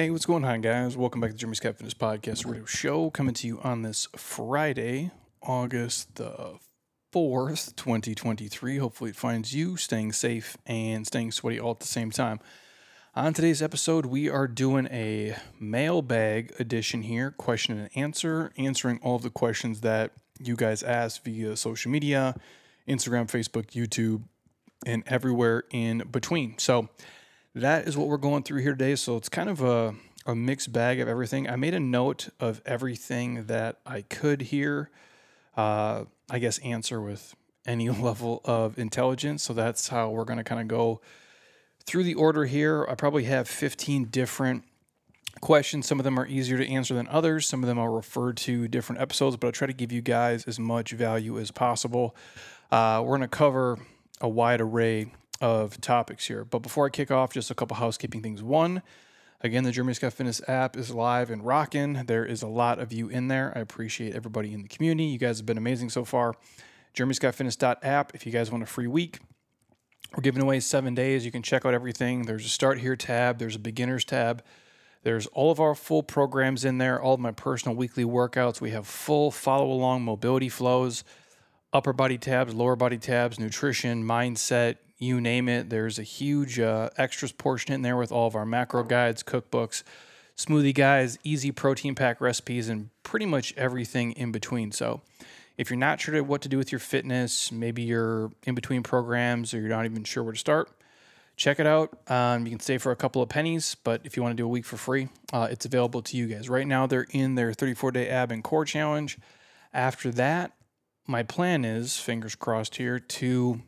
Hey, what's going on, guys? Welcome back to Jeremy Scott Fitness Podcast Radio Show, coming to you on this Friday, August the 4th, 2023. Hopefully, it finds you staying safe and staying sweaty all at the same time. On today's episode, we are doing a mailbag edition here, question and answer, answering all of the questions that you guys asked via social media, Instagram, Facebook, YouTube, and everywhere in between. So, that is what we're going through here today. So, it's kind of a, a mixed bag of everything. I made a note of everything that I could here, uh, I guess, answer with any level of intelligence. So, that's how we're going to kind of go through the order here. I probably have 15 different questions. Some of them are easier to answer than others. Some of them I'll refer to different episodes, but I'll try to give you guys as much value as possible. Uh, we're going to cover a wide array of topics here. But before I kick off, just a couple housekeeping things. One, again, the Jeremy Scott Fitness app is live and rocking. There is a lot of you in there. I appreciate everybody in the community. You guys have been amazing so far. JeremyScottFitness.app if you guys want a free week. We're giving away seven days. You can check out everything. There's a start here tab, there's a beginners tab. There's all of our full programs in there, all of my personal weekly workouts. We have full follow along mobility flows, upper body tabs, lower body tabs, nutrition, mindset, you name it. There's a huge uh, extras portion in there with all of our macro guides, cookbooks, smoothie guides, easy protein pack recipes, and pretty much everything in between. So, if you're not sure what to do with your fitness, maybe you're in between programs or you're not even sure where to start, check it out. Um, you can stay for a couple of pennies, but if you want to do a week for free, uh, it's available to you guys. Right now, they're in their 34 day ab and core challenge. After that, my plan is, fingers crossed here, to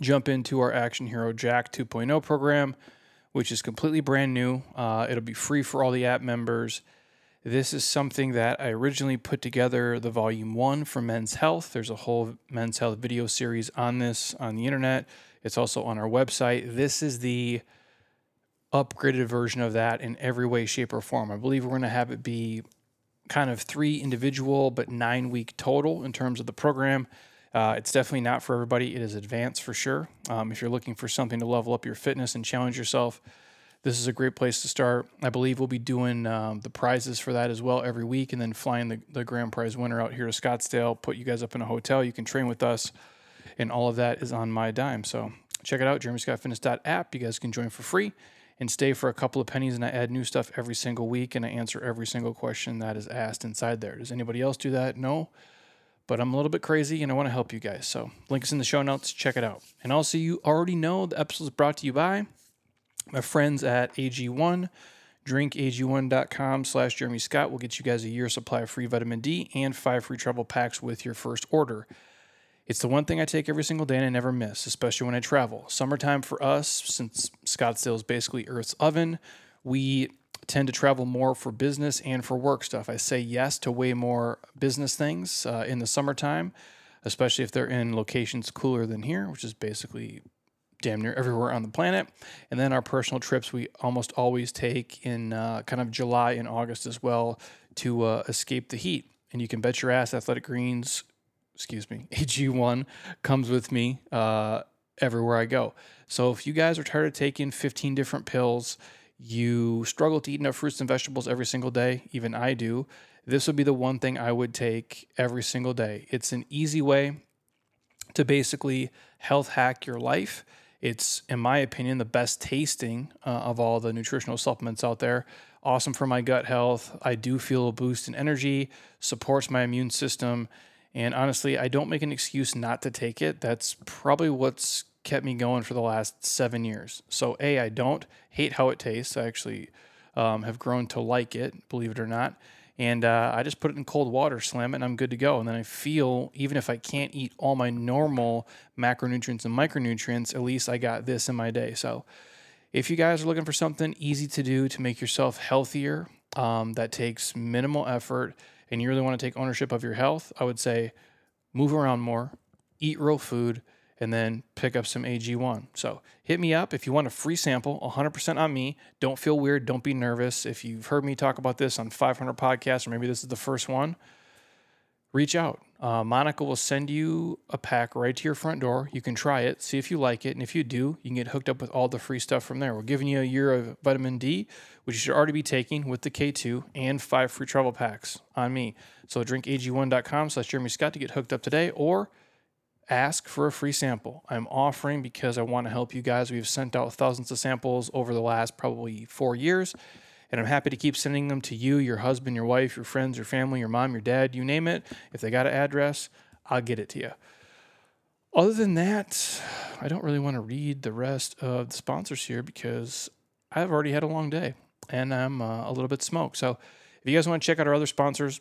jump into our Action Hero Jack 2.0 program, which is completely brand new. Uh, it'll be free for all the app members. This is something that I originally put together the volume one for men's health. There's a whole men's health video series on this on the internet. It's also on our website. This is the upgraded version of that in every way, shape, or form. I believe we're going to have it be kind of three individual, but nine week total in terms of the program. Uh, it's definitely not for everybody. It is advanced for sure. Um, if you're looking for something to level up your fitness and challenge yourself, this is a great place to start. I believe we'll be doing um, the prizes for that as well every week and then flying the, the grand prize winner out here to Scottsdale, put you guys up in a hotel. You can train with us, and all of that is on my dime. So check it out, jeremyscottfitness.app. You guys can join for free and stay for a couple of pennies, and I add new stuff every single week, and I answer every single question that is asked inside there. Does anybody else do that? No. But I'm a little bit crazy and I want to help you guys. So, link is in the show notes. Check it out. And also, you already know the episode is brought to you by my friends at AG1. drinkag1.com slash Jeremy Scott will get you guys a year supply of free vitamin D and five free travel packs with your first order. It's the one thing I take every single day and I never miss, especially when I travel. Summertime for us, since Scottsdale is basically Earth's oven, we tend to travel more for business and for work stuff. I say yes to way more business things uh, in the summertime, especially if they're in locations cooler than here, which is basically damn near everywhere on the planet. And then our personal trips we almost always take in uh, kind of July and August as well to uh, escape the heat. And you can bet your ass Athletic Greens, excuse me, AG1 comes with me uh, everywhere I go. So if you guys are tired of taking 15 different pills, you struggle to eat enough fruits and vegetables every single day, even I do, this would be the one thing I would take every single day. It's an easy way to basically health hack your life it's, in my opinion, the best tasting uh, of all the nutritional supplements out there. Awesome for my gut health. I do feel a boost in energy, supports my immune system. And honestly, I don't make an excuse not to take it. That's probably what's kept me going for the last seven years. So, A, I don't hate how it tastes. I actually um, have grown to like it, believe it or not and uh, I just put it in cold water, slam it, and I'm good to go. And then I feel even if I can't eat all my normal macronutrients and micronutrients, at least I got this in my day. So if you guys are looking for something easy to do to make yourself healthier, um, that takes minimal effort, and you really want to take ownership of your health, I would say move around more, eat real food and then pick up some AG1. So hit me up if you want a free sample, 100% on me. Don't feel weird. Don't be nervous. If you've heard me talk about this on 500 podcasts, or maybe this is the first one, reach out. Uh, Monica will send you a pack right to your front door. You can try it, see if you like it, and if you do, you can get hooked up with all the free stuff from there. We're giving you a year of vitamin D, which you should already be taking with the K2, and five free travel packs on me. So drinkag1.com slash Jeremy Scott to get hooked up today, or ask for a free sample. I'm offering because I want to help you guys. We've sent out thousands of samples over the last probably four years and I'm happy to keep sending them to you, your husband, your wife, your friends, your family, your mom, your dad, you name it. If they got an address, I'll get it to you. Other than that, I don't really want to read the rest of the sponsors here because I've already had a long day and I'm uh, a little bit smoked. So if you guys want to check out our other sponsors,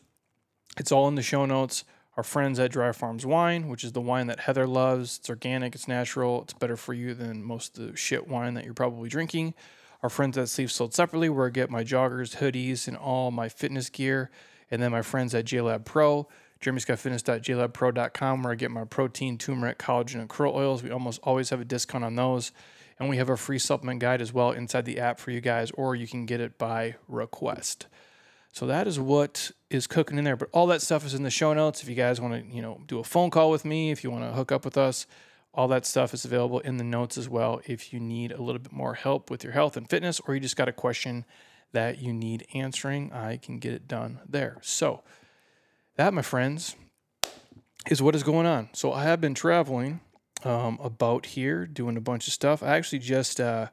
it's all in the show notes. Our friends at Dry Farms Wine, which is the wine that Heather loves. It's organic, it's natural, it's better for you than most of the shit wine that you're probably drinking. Our friends at Sleeves Sold Separately, where I get my joggers, hoodies, and all my fitness gear. And then my friends at Jaylab Pro, jeremyscottfitness.jaylabpro.com, where I get my protein, turmeric, collagen, and krill oils. We almost always have a discount on those. And we have a free supplement guide as well inside the app for you guys, or you can get it by request. So that is what is cooking in there. But all that stuff is in the show notes. If you guys want to, you know, do a phone call with me, if you want to hook up with us, all that stuff is available in the notes as well if you need a little bit more help with your health and fitness, or you just got a question that you need answering. I can get it done there. So, that, my friends, is what is going on. So, I have been traveling um, about here, doing a bunch of stuff. I actually just uh,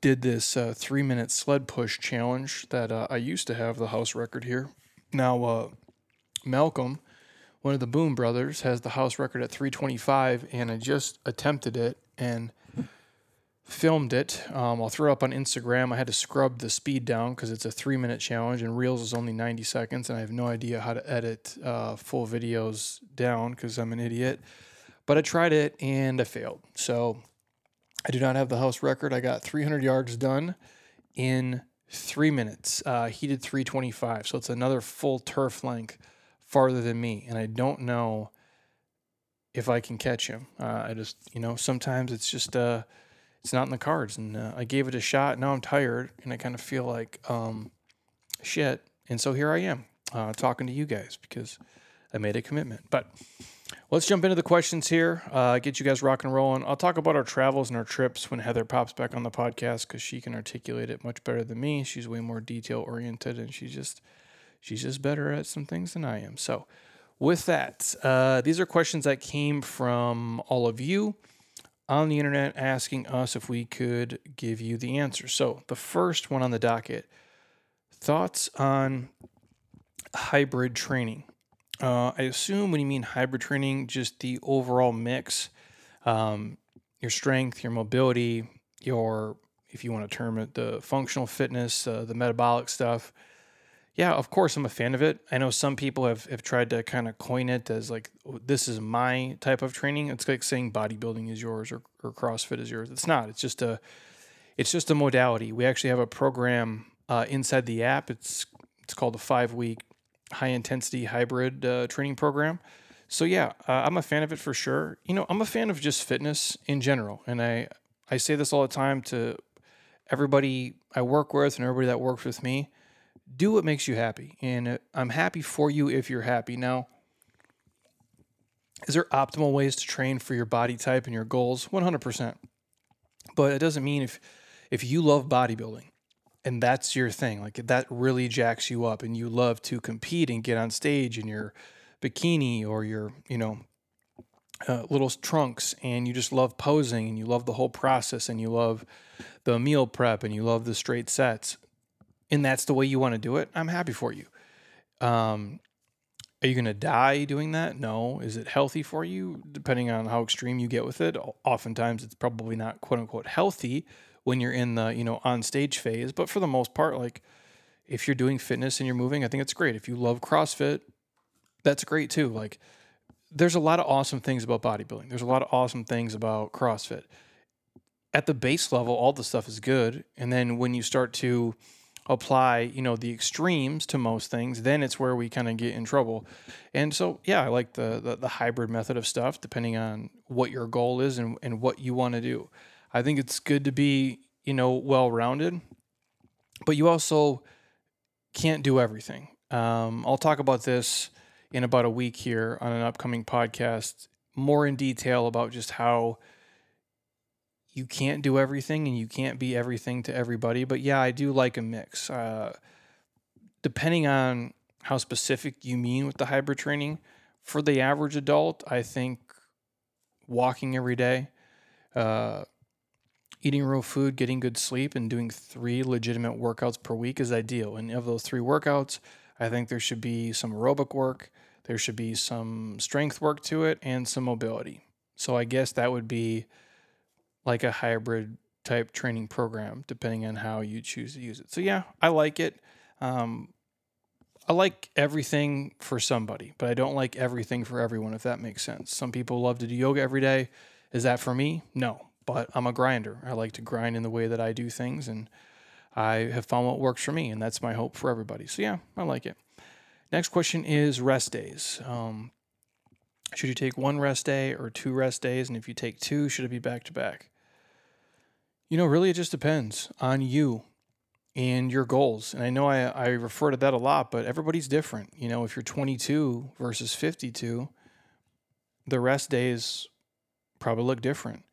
did this uh, three minute sled push challenge that uh, I used to have the house record here. Now, uh, Malcolm one of the Boom brothers has the house record at 325, and I just attempted it and filmed it. Um, I'll throw up on Instagram. I had to scrub the speed down because it's a three minute challenge, and Reels is only 90 seconds, and I have no idea how to edit uh, full videos down because I'm an idiot. But I tried it and I failed. So I do not have the house record. I got 300 yards done in three minutes. Uh, he did 325, so it's another full turf length farther than me, and I don't know if I can catch him. Uh, I just, you know, sometimes it's just, uh, it's not in the cards. And uh, I gave it a shot. Now I'm tired, and I kind of feel like um, shit. And so here I am uh, talking to you guys because I made a commitment. But let's jump into the questions here. Uh, get you guys rock and rolling. I'll talk about our travels and our trips when Heather pops back on the podcast because she can articulate it much better than me. She's way more detail oriented, and she's just She's just better at some things than I am. So, with that, uh, these are questions that came from all of you on the internet asking us if we could give you the answer. So, the first one on the docket thoughts on hybrid training. Uh, I assume when you mean hybrid training, just the overall mix, um, your strength, your mobility, your, if you want to term it, the functional fitness, uh, the metabolic stuff yeah, of course, I'm a fan of it. I know some people have, have tried to kind of coin it as like, oh, this is my type of training. It's like saying bodybuilding is yours or, or CrossFit is yours. It's not. It's just a, it's just a modality. We actually have a program uh, inside the app. It's it's called a five week high intensity hybrid uh, training program. So yeah, uh, I'm a fan of it for sure. You know, I'm a fan of just fitness in general, and I I say this all the time to everybody I work with and everybody that works with me do what makes you happy. And uh, I'm happy for you if you're happy. Now, is there optimal ways to train for your body type and your goals? 100%. But it doesn't mean if if you love bodybuilding and that's your thing, like that really jacks you up and you love to compete and get on stage in your bikini or your, you know, uh, little trunks and you just love posing and you love the whole process and you love the meal prep and you love the straight sets and that's the way you want to do it, I'm happy for you. Um, are you going to die doing that? No. Is it healthy for you? Depending on how extreme you get with it. Oftentimes, it's probably not quote unquote healthy when you're in the you know on stage phase. But for the most part, like if you're doing fitness and you're moving, I think it's great. If you love CrossFit, that's great too. Like there's a lot of awesome things about bodybuilding. There's a lot of awesome things about CrossFit. At the base level, all the stuff is good, and then when you start to apply, you know, the extremes to most things, then it's where we kind of get in trouble. And so, yeah, I like the, the, the hybrid method of stuff, depending on what your goal is and, and what you want to do. I think it's good to be, you know, well rounded, but you also can't do everything. Um, I'll talk about this in about a week here on an upcoming podcast more in detail about just how you can't do everything and you can't be everything to everybody. But yeah, I do like a mix. Uh, depending on how specific you mean with the hybrid training, for the average adult, I think walking every day, uh, eating real food, getting good sleep, and doing three legitimate workouts per week is ideal. And of those three workouts, I think there should be some aerobic work, there should be some strength work to it, and some mobility. So I guess that would be like a hybrid type training program, depending on how you choose to use it. So yeah, I like it. Um, I like everything for somebody, but I don't like everything for everyone, if that makes sense. Some people love to do yoga every day. Is that for me? No, but I'm a grinder. I like to grind in the way that I do things, and I have found what works for me, and that's my hope for everybody. So, yeah, I like it. Next question is rest days. Um, should you take one rest day or two rest days? And if you take two, should it be back to back? You know, really, it just depends on you and your goals. And I know I, I refer to that a lot, but everybody's different. You know, if you're 22 versus 52, the rest days probably look different.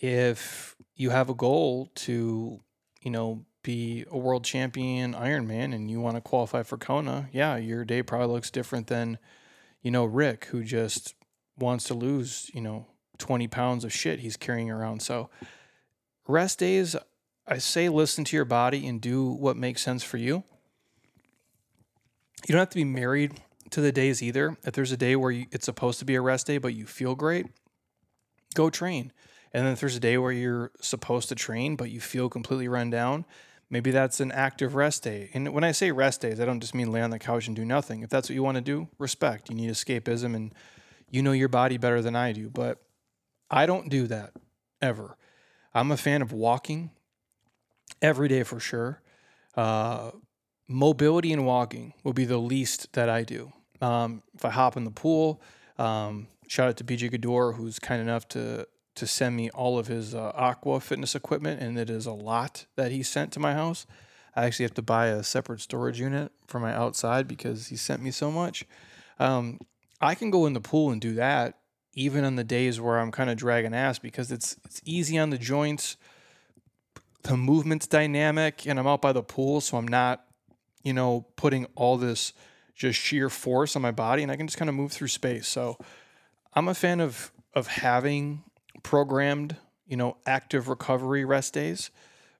If you have a goal to, you know, be a world champion Ironman and you want to qualify for Kona, yeah, your day probably looks different than, you know, Rick, who just wants to lose, you know, 20 pounds of shit he's carrying around. So, rest days, I say listen to your body and do what makes sense for you. You don't have to be married to the days either. If there's a day where you, it's supposed to be a rest day, but you feel great, go train. And then if there's a day where you're supposed to train, but you feel completely run down, maybe that's an active rest day. And when I say rest days, I don't just mean lay on the couch and do nothing. If that's what you want to do, respect. You need escapism and you know your body better than I do. But I don't do that ever. I'm a fan of walking every day for sure. Uh, mobility and walking will be the least that I do. Um, if I hop in the pool, um, shout out to BJ Gaddour, who's kind enough to to send me all of his uh, aqua fitness equipment, and it is a lot that he sent to my house. I actually have to buy a separate storage unit for my outside because he sent me so much. Um, I can go in the pool and do that even on the days where I'm kind of dragging ass because it's it's easy on the joints the movement's dynamic and I'm out by the pool, so I'm not, you know, putting all this just sheer force on my body and I can just kind of move through space. So I'm a fan of of having programmed, you know, active recovery rest days,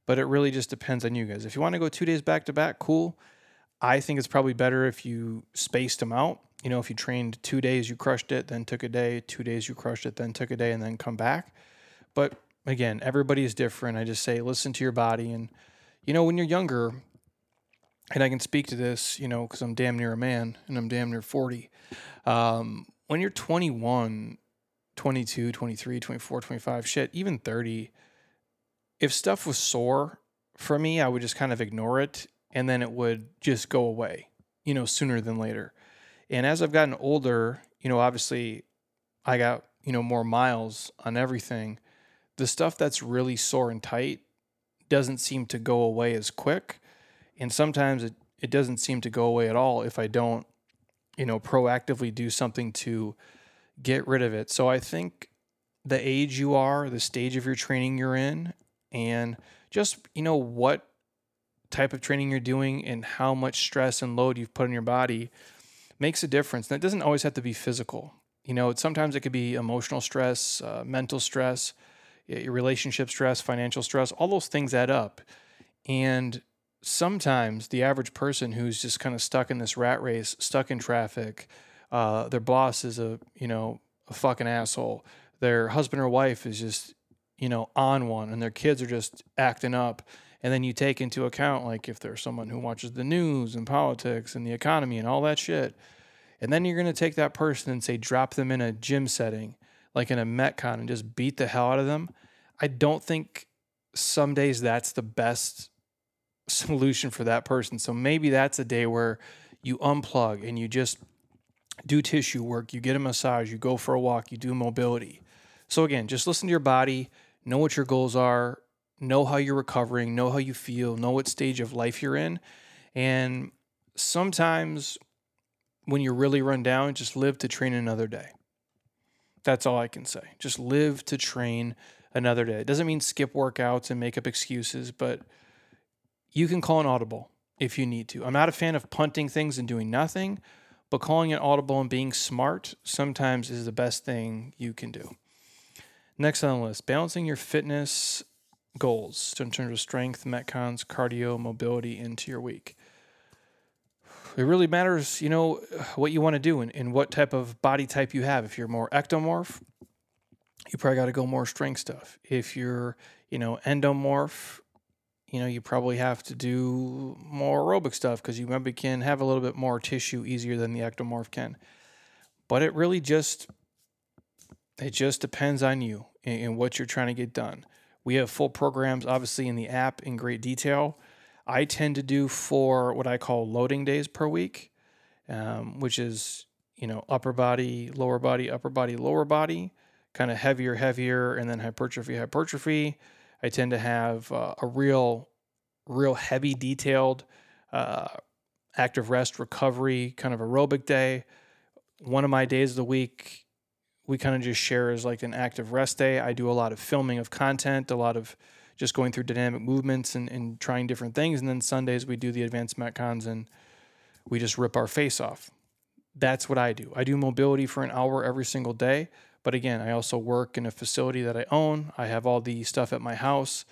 but it really just depends on you guys. If you want to go 2 days back to back, cool. I think it's probably better if you spaced them out. You know, if you trained 2 days, you crushed it, then took a day, 2 days you crushed it, then took a day and then come back. But again, everybody is different. I just say listen to your body. And, you know, when you're younger, and I can speak to this, you know, because I'm damn near a man and I'm damn near 40. Um, when you're 21, 22, 23, 24, 25, shit, even 30, if stuff was sore for me, I would just kind of ignore it and then it would just go away, you know, sooner than later. And as I've gotten older, you know, obviously I got, you know, more miles on everything the stuff that's really sore and tight doesn't seem to go away as quick. And sometimes it, it doesn't seem to go away at all if I don't, you know, proactively do something to get rid of it. So I think the age you are, the stage of your training you're in, and just, you know, what type of training you're doing and how much stress and load you've put on your body makes a difference. And it doesn't always have to be physical. You know, sometimes it could be emotional stress, uh, mental stress your relationship stress, financial stress, all those things add up. And sometimes the average person who's just kind of stuck in this rat race, stuck in traffic, uh, their boss is a, you know, a fucking asshole. Their husband or wife is just, you know, on one and their kids are just acting up. And then you take into account, like, if there's someone who watches the news and politics and the economy and all that shit. And then you're going to take that person and say, drop them in a gym setting like in a Metcon and just beat the hell out of them, I don't think some days that's the best solution for that person. So maybe that's a day where you unplug and you just do tissue work, you get a massage, you go for a walk, you do mobility. So again, just listen to your body, know what your goals are, know how you're recovering, know how you feel, know what stage of life you're in. And sometimes when you're really run down, just live to train another day. That's all I can say. Just live to train another day. It doesn't mean skip workouts and make up excuses, but you can call an audible if you need to. I'm not a fan of punting things and doing nothing, but calling it audible and being smart sometimes is the best thing you can do. Next on the list, balancing your fitness goals in terms of strength, metcons, cardio, mobility into your week. It really matters, you know, what you want to do and, and what type of body type you have. If you're more ectomorph, you probably got to go more strength stuff. If you're, you know, endomorph, you know, you probably have to do more aerobic stuff because you maybe can have a little bit more tissue easier than the ectomorph can. But it really just it just depends on you and, and what you're trying to get done. We have full programs obviously in the app in great detail. I tend to do four what I call loading days per week, um, which is you know upper body, lower body, upper body, lower body, kind of heavier, heavier, and then hypertrophy, hypertrophy. I tend to have uh, a real, real heavy, detailed uh, active rest recovery kind of aerobic day. One of my days of the week, we kind of just share as like an active rest day. I do a lot of filming of content, a lot of just going through dynamic movements and, and trying different things. And then Sundays we do the advanced metcons and we just rip our face off. That's what I do. I do mobility for an hour every single day. But again, I also work in a facility that I own. I have all the stuff at my house.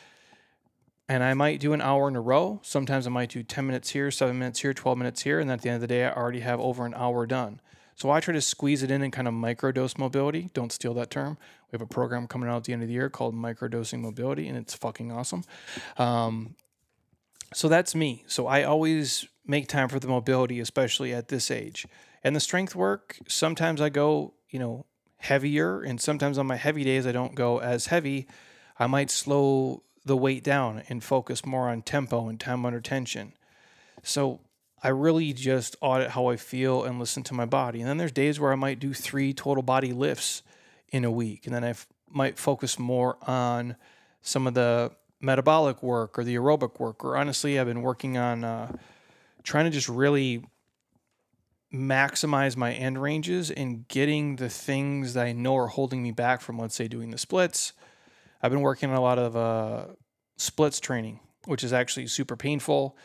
And I might do an hour in a row. Sometimes I might do 10 minutes here, seven minutes here, 12 minutes here. And at the end of the day, I already have over an hour done. So I try to squeeze it in and kind of microdose mobility. Don't steal that term. We have a program coming out at the end of the year called microdosing mobility, and it's fucking awesome. Um, so that's me. So I always make time for the mobility, especially at this age. And the strength work, sometimes I go, you know, heavier, and sometimes on my heavy days, I don't go as heavy. I might slow the weight down and focus more on tempo and time under tension. So I really just audit how I feel and listen to my body. And then there's days where I might do three total body lifts in a week. And then I f- might focus more on some of the metabolic work or the aerobic work. Or honestly, I've been working on uh, trying to just really maximize my end ranges and getting the things that I know are holding me back from, let's say, doing the splits. I've been working on a lot of uh, splits training, which is actually super painful.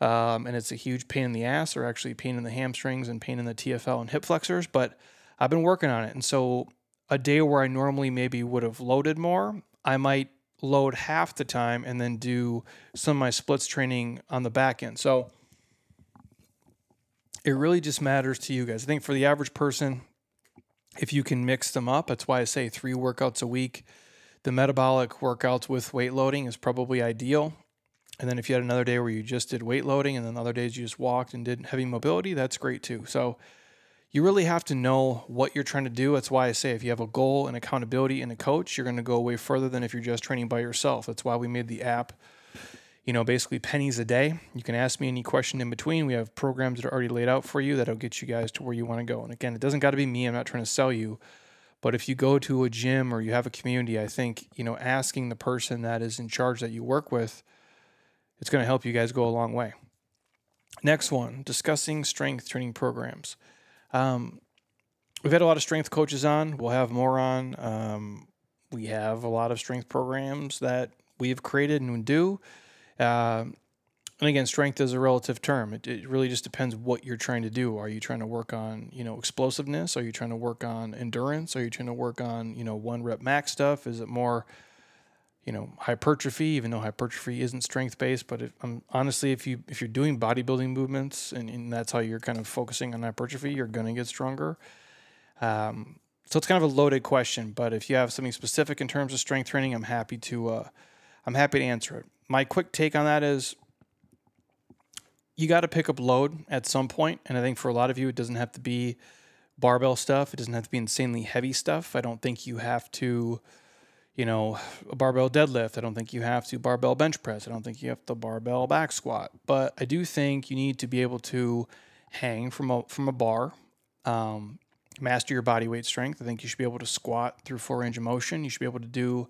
Um, and it's a huge pain in the ass, or actually pain in the hamstrings and pain in the TFL and hip flexors. But I've been working on it, and so a day where I normally maybe would have loaded more, I might load half the time and then do some of my splits training on the back end. So it really just matters to you guys. I think for the average person, if you can mix them up, that's why I say three workouts a week. The metabolic workouts with weight loading is probably ideal. And then if you had another day where you just did weight loading and then other days you just walked and did heavy mobility, that's great too. So you really have to know what you're trying to do. That's why I say if you have a goal and accountability and a coach, you're going to go way further than if you're just training by yourself. That's why we made the app, you know, basically pennies a day. You can ask me any question in between. We have programs that are already laid out for you that'll get you guys to where you want to go. And again, it doesn't got to be me. I'm not trying to sell you. But if you go to a gym or you have a community, I think, you know, asking the person that is in charge that you work with – it's going to help you guys go a long way. Next one, discussing strength training programs. Um, we've had a lot of strength coaches on. We'll have more on. Um, we have a lot of strength programs that we have created and do. Uh, and again, strength is a relative term. It, it really just depends what you're trying to do. Are you trying to work on, you know, explosiveness? Are you trying to work on endurance? Are you trying to work on, you know, one rep max stuff? Is it more you know hypertrophy even though hypertrophy isn't strength based but if, um, honestly if you if you're doing bodybuilding movements and, and, that's how you're kind of focusing on hypertrophy you're to get stronger um, so it's kind of a loaded question but if you have something specific in terms of strength training i'm happy to uh, i'm happy to answer it my quick take on that is you got to pick up load at some point and i think for a lot of you it doesn't have to be barbell stuff it doesn't have to be insanely heavy stuff i don't think you have to you know, a barbell deadlift. I don't think you have to barbell bench press. I don't think you have to barbell back squat. But I do think you need to be able to hang from a from a bar, um, master your body weight strength. I think you should be able to squat through full range of motion. You should be able to do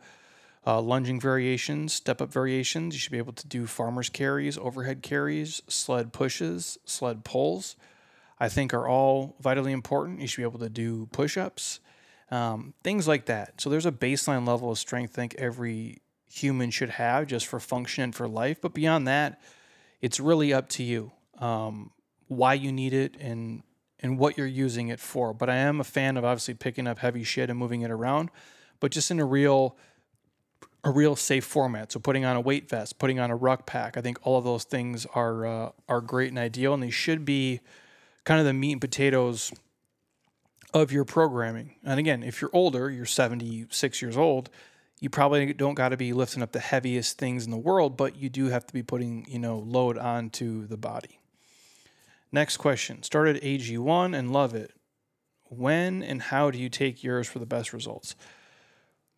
uh, lunging variations, step up variations. You should be able to do farmer's carries, overhead carries, sled pushes, sled pulls. I think are all vitally important. You should be able to do push ups, um, things like that. So there's a baseline level of strength I think every human should have just for function and for life. But beyond that, it's really up to you um, why you need it and and what you're using it for. But I am a fan of obviously picking up heavy shit and moving it around, but just in a real a real safe format. So putting on a weight vest, putting on a ruck pack, I think all of those things are uh, are great and ideal, and they should be kind of the meat and potatoes of your programming. And again, if you're older, you're 76 years old, you probably don't got to be lifting up the heaviest things in the world, but you do have to be putting, you know, load onto the body. Next question. Started AG1 and love it. When and how do you take yours for the best results?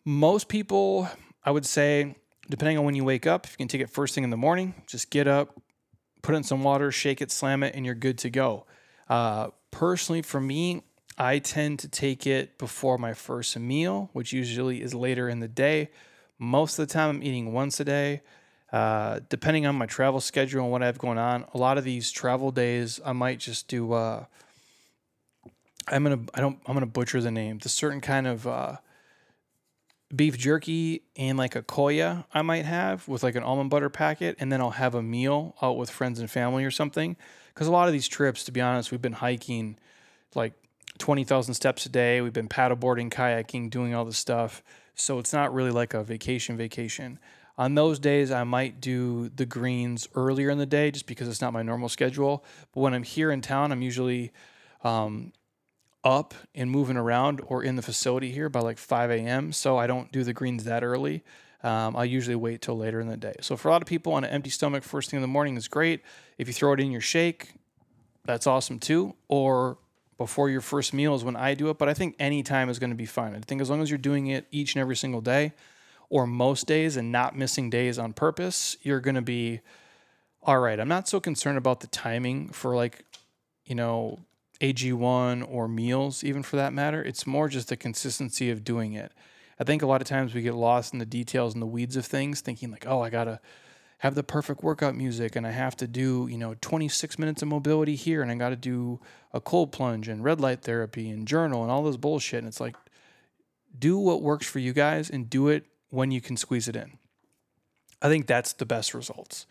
Most people, I would say, depending on when you wake up, if you can take it first thing in the morning, just get up, put in some water, shake it, slam it, and you're good to go. Uh, personally, for me, I tend to take it before my first meal, which usually is later in the day. Most of the time, I'm eating once a day. Uh, depending on my travel schedule and what I have going on, a lot of these travel days, I might just do. Uh, I'm gonna. I don't. I'm gonna butcher the name. The certain kind of uh, beef jerky and like a koya I might have with like an almond butter packet, and then I'll have a meal out with friends and family or something. Because a lot of these trips, to be honest, we've been hiking like 20,000 steps a day. We've been paddleboarding, kayaking, doing all this stuff. So it's not really like a vacation vacation. On those days, I might do the greens earlier in the day just because it's not my normal schedule. But when I'm here in town, I'm usually um, up and moving around or in the facility here by like 5 a.m. So I don't do the greens that early. Um, I usually wait till later in the day. So for a lot of people on an empty stomach, first thing in the morning is great. If you throw it in your shake, that's awesome too. Or before your first meal is when I do it. But I think any time is going to be fine. I think as long as you're doing it each and every single day, or most days, and not missing days on purpose, you're going to be all right. I'm not so concerned about the timing for like, you know, AG1 or meals, even for that matter. It's more just the consistency of doing it. I think a lot of times we get lost in the details and the weeds of things, thinking like, oh, I gotta have the perfect workout music and I have to do, you know, 26 minutes of mobility here and I got to do a cold plunge and red light therapy and journal and all this bullshit. And it's like, do what works for you guys and do it when you can squeeze it in. I think that's the best results.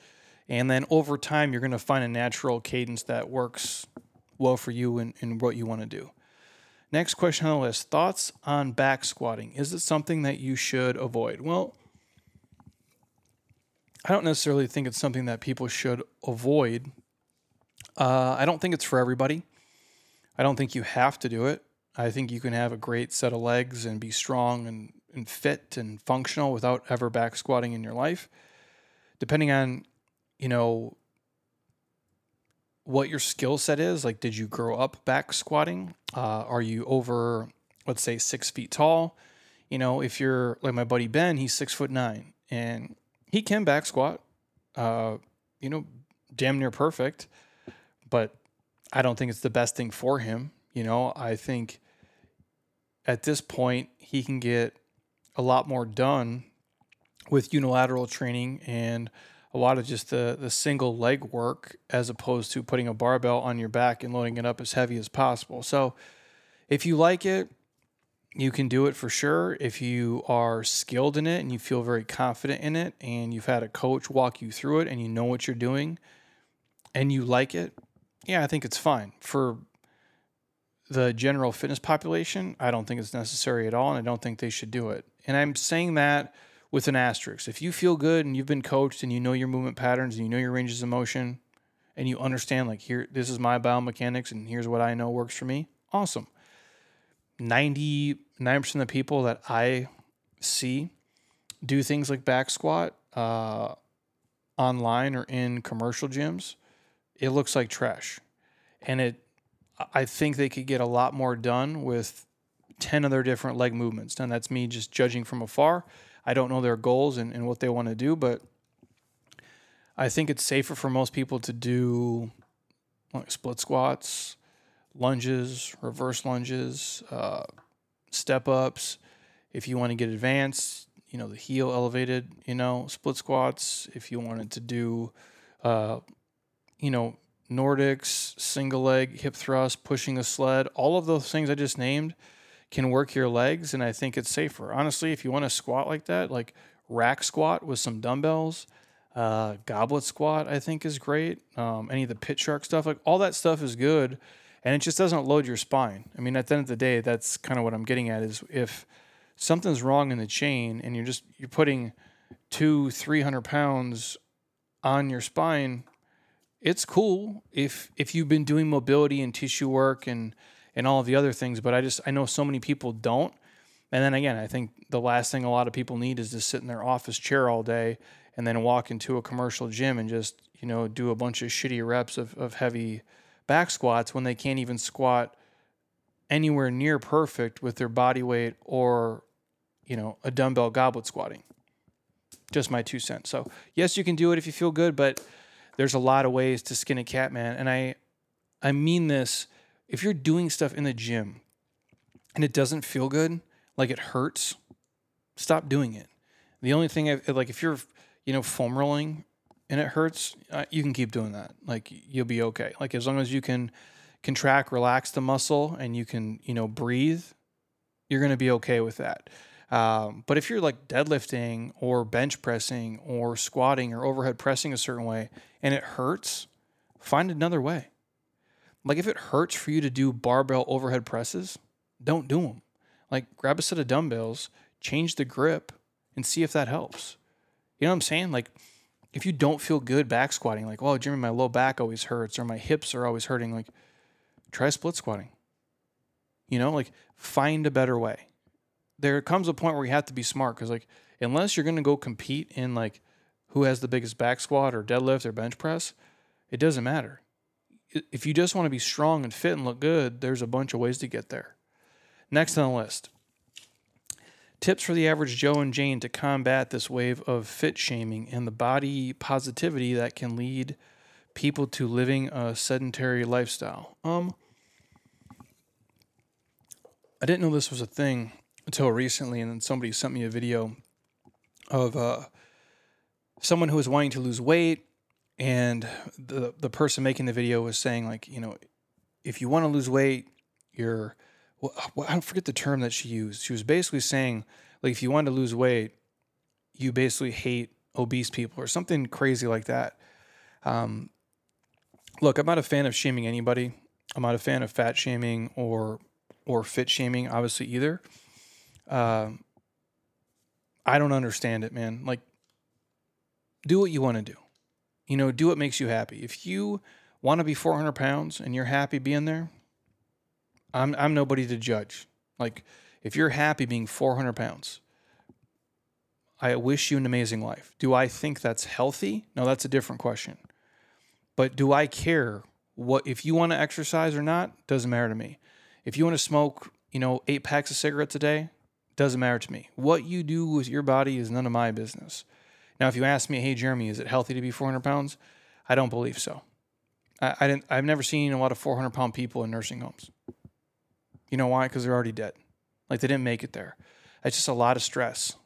And then over time, you're going to find a natural cadence that works well for you and, and what you want to do. Next question on the list thoughts on back squatting. Is it something that you should avoid? Well, I don't necessarily think it's something that people should avoid. Uh, I don't think it's for everybody. I don't think you have to do it. I think you can have a great set of legs and be strong and, and fit and functional without ever back squatting in your life. Depending on, you know, what your skill set is. Like, did you grow up back squatting? Uh, are you over, let's say, six feet tall? You know, if you're like my buddy Ben, he's six foot nine and he can back squat, uh, you know, damn near perfect, but I don't think it's the best thing for him. You know, I think at this point he can get a lot more done with unilateral training and a lot of just the, the single leg work as opposed to putting a barbell on your back and loading it up as heavy as possible. So if you like it, you can do it for sure if you are skilled in it and you feel very confident in it and you've had a coach walk you through it and you know what you're doing and you like it. Yeah, I think it's fine. For the general fitness population, I don't think it's necessary at all and I don't think they should do it. And I'm saying that with an asterisk. If you feel good and you've been coached and you know your movement patterns and you know your ranges of motion and you understand like here this is my biomechanics and here's what I know works for me, awesome. 99% of the people that I see do things like back squat uh, online or in commercial gyms. It looks like trash. And it I think they could get a lot more done with 10 other different leg movements. And that's me just judging from afar. I don't know their goals and, and what they want to do, but I think it's safer for most people to do like split squats, lunges, reverse lunges, uh, step ups. If you want to get advanced, you know, the heel elevated, you know, split squats. If you wanted to do, uh, you know, Nordics, single leg, hip thrust, pushing a sled, all of those things I just named can work your legs, and I think it's safer. Honestly, if you want to squat like that, like rack squat with some dumbbells, uh, goblet squat, I think is great. Um, any of the pit shark stuff, like all that stuff is good, and it just doesn't load your spine. I mean, at the end of the day, that's kind of what I'm getting at is if something's wrong in the chain and you're just you're putting two, three hundred pounds on your spine, it's cool if if you've been doing mobility and tissue work and and all of the other things. But I just I know so many people don't. And then again, I think the last thing a lot of people need is to sit in their office chair all day and then walk into a commercial gym and just you know do a bunch of shitty reps of, of heavy back squats when they can't even squat anywhere near perfect with their body weight or you know a dumbbell goblet squatting just my two cents so yes you can do it if you feel good but there's a lot of ways to skin a cat man and i i mean this if you're doing stuff in the gym and it doesn't feel good like it hurts stop doing it. The only thing I, like if you're you know foam rolling and it hurts uh, you can keep doing that. Like you'll be okay. Like as long as you can contract relax the muscle and you can you know breathe you're going to be okay with that. Um, but if you're like deadlifting or bench pressing or squatting or overhead pressing a certain way and it hurts, find another way. Like if it hurts for you to do barbell overhead presses, don't do them. Like grab a set of dumbbells, change the grip, and see if that helps. You know what I'm saying? Like if you don't feel good back squatting, like, oh, Jimmy, my low back always hurts or my hips are always hurting, like try split squatting. You know, like find a better way there comes a point where you have to be smart because like unless you're going to go compete in like who has the biggest back squat or deadlift or bench press, it doesn't matter. If you just want to be strong and fit and look good, there's a bunch of ways to get there. Next on the list tips for the average Joe and Jane to combat this wave of fit shaming and the body positivity that can lead people to living a sedentary lifestyle. Um, I didn't know this was a thing until recently, and then somebody sent me a video of uh, someone who was wanting to lose weight, and the the person making the video was saying like, you know, if you want to lose weight, you're well, I forget the term that she used. She was basically saying like, if you want to lose weight, you basically hate obese people or something crazy like that. Um, look, I'm not a fan of shaming anybody. I'm not a fan of fat shaming or or fit shaming, obviously either. Uh, I don't understand it, man. Like, do what you want to do. You know, do what makes you happy. If you want to be 400 pounds and you're happy being there, I'm I'm nobody to judge. Like, if you're happy being 400 pounds, I wish you an amazing life. Do I think that's healthy? No, that's a different question. But do I care what if you want to exercise or not? Doesn't matter to me. If you want to smoke, you know, eight packs of cigarettes a day, doesn't matter to me. What you do with your body is none of my business. Now, if you ask me, hey, Jeremy, is it healthy to be 400 pounds? I don't believe so. I, I didn't, I've never seen a lot of 400 pound people in nursing homes. You know why? Because they're already dead. Like they didn't make it there. It's just a lot of stress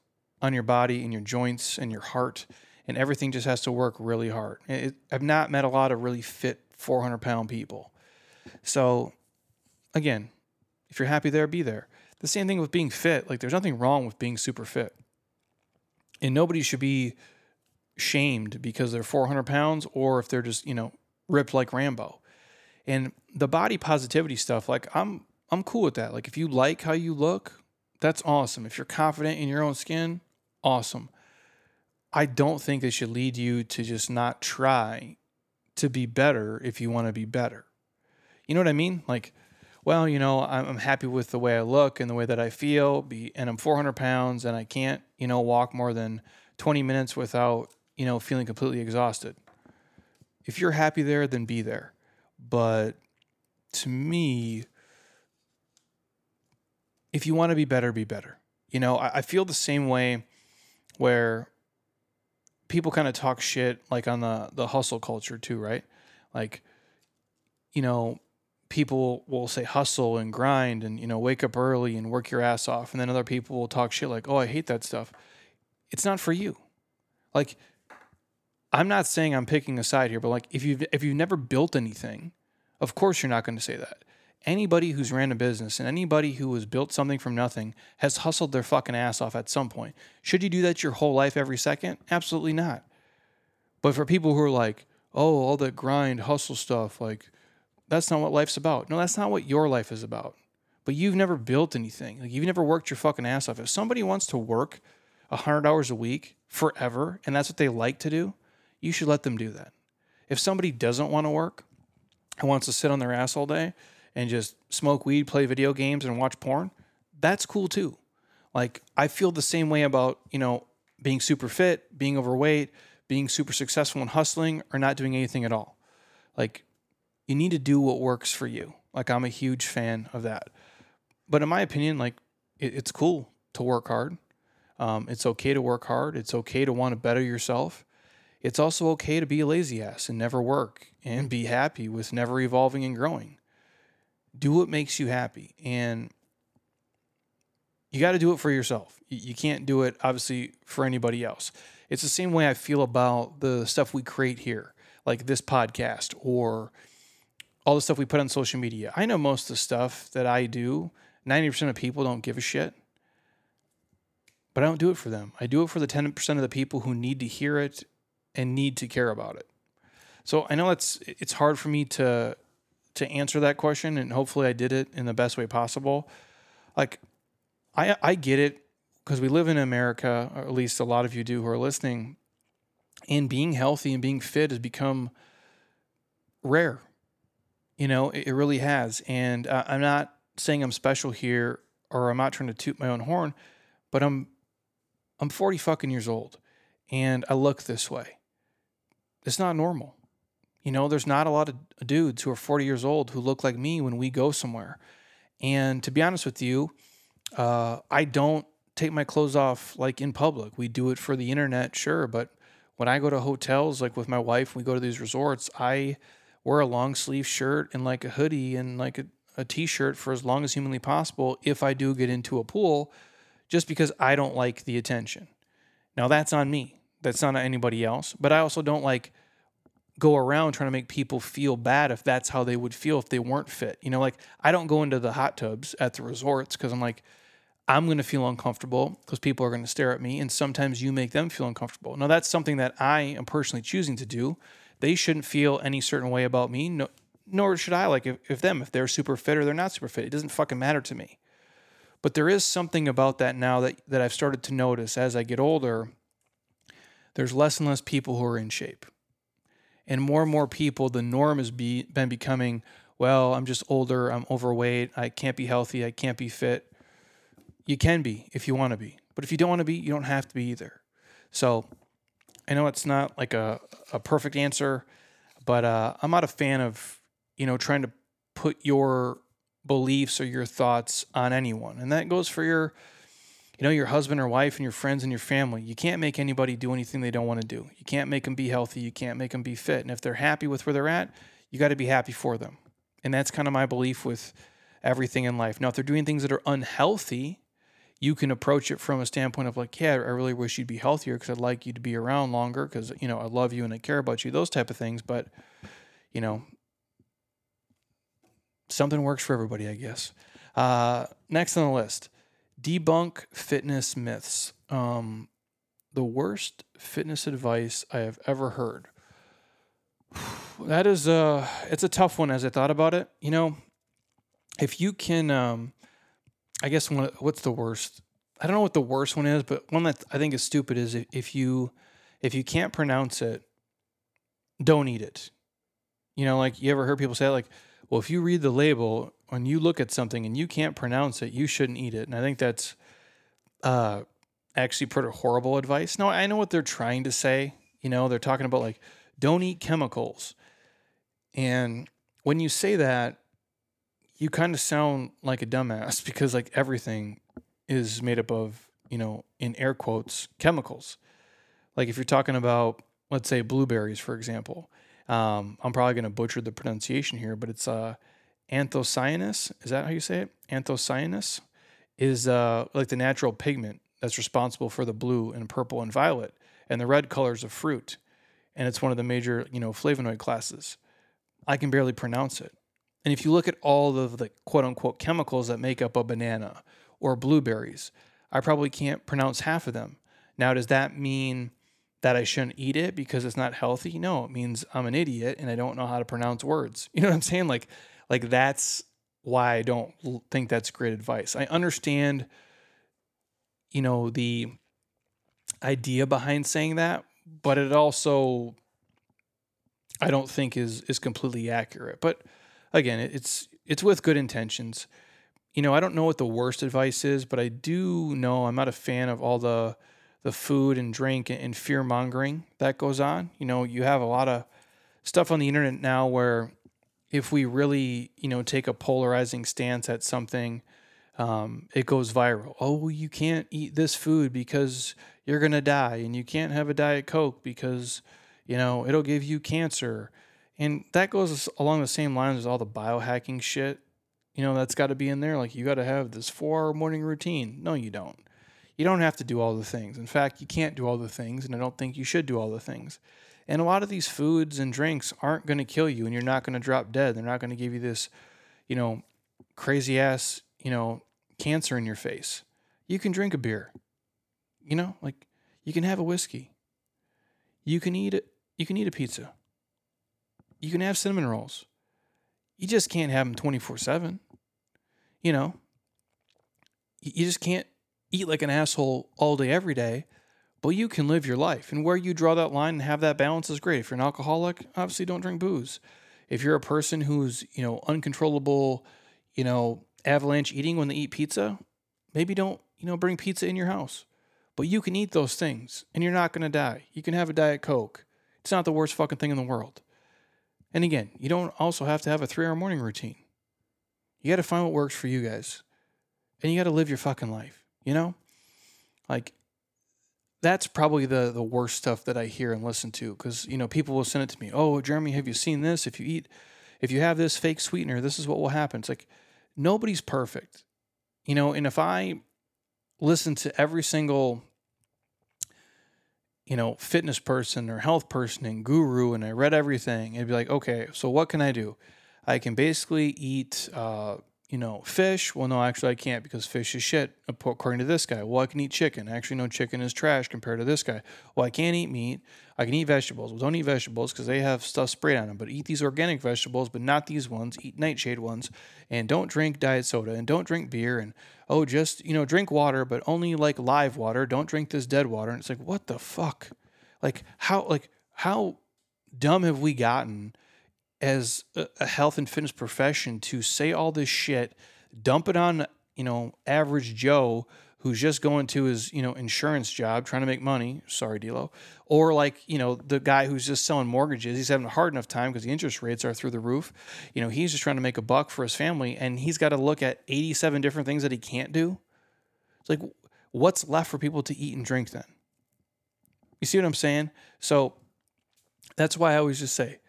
on your body and your joints and your heart, and everything just has to work really hard. It, I've not met a lot of really fit 400 pound people. So, again, if you're happy there, be there. The same thing with being fit. Like, there's nothing wrong with being super fit. And nobody should be shamed because they're 400 pounds or if they're just, you know, ripped like Rambo. And the body positivity stuff, like, I'm, I'm cool with that. Like, if you like how you look, that's awesome. If you're confident in your own skin, awesome. I don't think it should lead you to just not try to be better if you want to be better. You know what I mean? Like, well, you know, I'm happy with the way I look and the way that I feel, be, and I'm 400 pounds and I can't, you know, walk more than 20 minutes without, you know, feeling completely exhausted. If you're happy there, then be there. But to me, if you want to be better, be better. You know, I, I feel the same way where people kind of talk shit like on the the hustle culture too, right? Like, you know, people will say hustle and grind and you know wake up early and work your ass off and then other people will talk shit like oh i hate that stuff it's not for you like I'm not saying I'm picking a side here, but like if you've if you've never built anything, of course you're not going to say that. Anybody who's ran a business and anybody who has built something from nothing has hustled their fucking ass off at some point. Should you do that your whole life every second? Absolutely not. But for people who are like, oh, all that grind, hustle stuff, like that's not what life's about. No, that's not what your life is about. But you've never built anything. Like you've never worked your fucking ass off. If somebody wants to work 100 hours a week forever and that's what they like to do, you should let them do that. If somebody doesn't want to work and wants to sit on their ass all day and just smoke weed, play video games, and watch porn, that's cool too. Like, I feel the same way about, you know, being super fit, being overweight, being super successful in hustling, or not doing anything at all. Like, you need to do what works for you. Like, I'm a huge fan of that. But in my opinion, like, it, it's cool to work hard. Um, it's okay to work hard. It's okay to want to better yourself. It's also okay to be a lazy ass and never work and be happy with never evolving and growing. Do what makes you happy. And you got to do it for yourself. You can't do it, obviously, for anybody else. It's the same way I feel about the stuff we create here, like this podcast or all the stuff we put on social media. I know most of the stuff that I do, 90% of people don't give a shit but I don't do it for them. I do it for the 10% of the people who need to hear it and need to care about it. So I know it's it's hard for me to to answer that question and hopefully I did it in the best way possible. Like I I get it because we live in America, or at least a lot of you do who are listening, and being healthy and being fit has become rare. You know, it, it really has. And uh, I'm not saying I'm special here or I'm not trying to toot my own horn, but I'm I'm 40 fucking years old and I look this way. It's not normal. You know, there's not a lot of dudes who are 40 years old who look like me when we go somewhere. And to be honest with you, uh, I don't take my clothes off like in public. We do it for the internet, sure. But when I go to hotels, like with my wife, we go to these resorts, I wear a long sleeve shirt and like a hoodie and like a, a t shirt for as long as humanly possible if I do get into a pool just because I don't like the attention. Now that's on me. That's not on anybody else. But I also don't like go around trying to make people feel bad if that's how they would feel if they weren't fit. You know, like I don't go into the hot tubs at the resorts because I'm like, I'm going to feel uncomfortable because people are going to stare at me. And sometimes you make them feel uncomfortable. Now, that's something that I am personally choosing to do. They shouldn't feel any certain way about me, no, nor should I like if, if them, if they're super fit or they're not super fit. It doesn't fucking matter to me. But there is something about that now that, that I've started to notice as I get older. There's less and less people who are in shape. And more and more people, the norm has be, been becoming, well, I'm just older, I'm overweight, I can't be healthy, I can't be fit. You can be if you want to be. But if you don't want to be, you don't have to be either. So I know it's not like a, a perfect answer, but uh, I'm not a fan of, you know, trying to put your beliefs or your thoughts on anyone. And that goes for your you know, your husband or wife and your friends and your family. You can't make anybody do anything they don't want to do. You can't make them be healthy, you can't make them be fit. And if they're happy with where they're at, you got to be happy for them. And that's kind of my belief with everything in life. Now, if they're doing things that are unhealthy, you can approach it from a standpoint of like, yeah, I really wish you'd be healthier because I'd like you to be around longer because, you know, I love you and I care about you, those type of things. But, you know, something works for everybody, I guess. Uh, next on the list, debunk fitness myths. Um, the worst fitness advice I have ever heard. That is uh it's a tough one as I thought about it. You know, if you can um I guess one, what's the worst? I don't know what the worst one is, but one that I think is stupid is if you if you can't pronounce it, don't eat it. You know, like you ever heard people say like, well, if you read the label, when you look at something and you can't pronounce it, you shouldn't eat it. And I think that's uh, actually pretty horrible advice. No, I know what they're trying to say. You know, they're talking about like, don't eat chemicals. And when you say that, you kind of sound like a dumbass because like everything is made up of, you know, in air quotes, chemicals. Like if you're talking about, let's say, blueberries, for example, um, I'm probably going to butcher the pronunciation here, but it's uh, anthocyanins. Is that how you say it? Anthocyanus is uh, like the natural pigment that's responsible for the blue and purple and violet and the red colors of fruit. and it's one of the major, you know, flavonoid classes. I can barely pronounce it. And if you look at all of the quote unquote chemicals that make up a banana or blueberries, I probably can't pronounce half of them. Now, does that mean that I shouldn't eat it because it's not healthy? No, it means I'm an idiot and I don't know how to pronounce words. You know what I'm saying? Like, like that's why I don't think that's great advice. I understand, you know, the idea behind saying that, but it also I don't think is is completely accurate. But again, it's it's with good intentions. You know, I don't know what the worst advice is, but I do know I'm not a fan of all the the food and drink and fear mongering that goes on. You know, you have a lot of stuff on the internet now where if we really, you know, take a polarizing stance at something, um, it goes viral. Oh, you can't eat this food because you're gonna die, and you can't have a diet coke because, you know, it'll give you cancer, and that goes along the same lines as all the biohacking shit. You know, that's got to be in there. Like you got to have this four-hour morning routine. No, you don't. You don't have to do all the things. In fact, you can't do all the things, and I don't think you should do all the things. And a lot of these foods and drinks aren't going to kill you and you're not going to drop dead. They're not going to give you this, you know, crazy ass, you know, cancer in your face. You can drink a beer. You know, like you can have a whiskey. You can eat it. You can eat a pizza. You can have cinnamon rolls. You just can't have them 24/7. You know, you just can't eat like an asshole all day every day but you can live your life. And where you draw that line and have that balance is great. If you're an alcoholic, obviously don't drink booze. If you're a person who's, you know, uncontrollable, you know, avalanche eating when they eat pizza, maybe don't, you know, bring pizza in your house. But you can eat those things and you're not going to die. You can have a Diet Coke. It's not the worst fucking thing in the world. And again, you don't also have to have a three hour morning routine. You got to find what works for you guys. And you got to live your fucking life, you know? Like, that's probably the the worst stuff that I hear and listen to because you know people will send it to me. Oh, Jeremy, have you seen this? If you eat, if you have this fake sweetener, this is what will happen. It's like nobody's perfect, you know. And if I listen to every single you know fitness person or health person and guru, and I read everything, it'd be like, okay, so what can I do? I can basically eat. Uh, you know, fish. Well, no, actually, I can't because fish is shit, according to this guy. Well, I can eat chicken. Actually, no, chicken is trash compared to this guy. Well, I can't eat meat. I can eat vegetables. Well, don't eat vegetables because they have stuff sprayed on them. But eat these organic vegetables, but not these ones. Eat nightshade ones. And don't drink diet soda and don't drink beer. And oh, just, you know, drink water, but only like live water. Don't drink this dead water. And it's like, what the fuck? Like, how, like, how dumb have we gotten? As a health and fitness profession to say all this shit, dump it on, you know, average Joe who's just going to his, you know, insurance job trying to make money. Sorry, Dilo. Or like, you know, the guy who's just selling mortgages. He's having a hard enough time because the interest rates are through the roof. You know, he's just trying to make a buck for his family and he's got to look at 87 different things that he can't do. It's like, what's left for people to eat and drink then? You see what I'm saying? So that's why I always just say,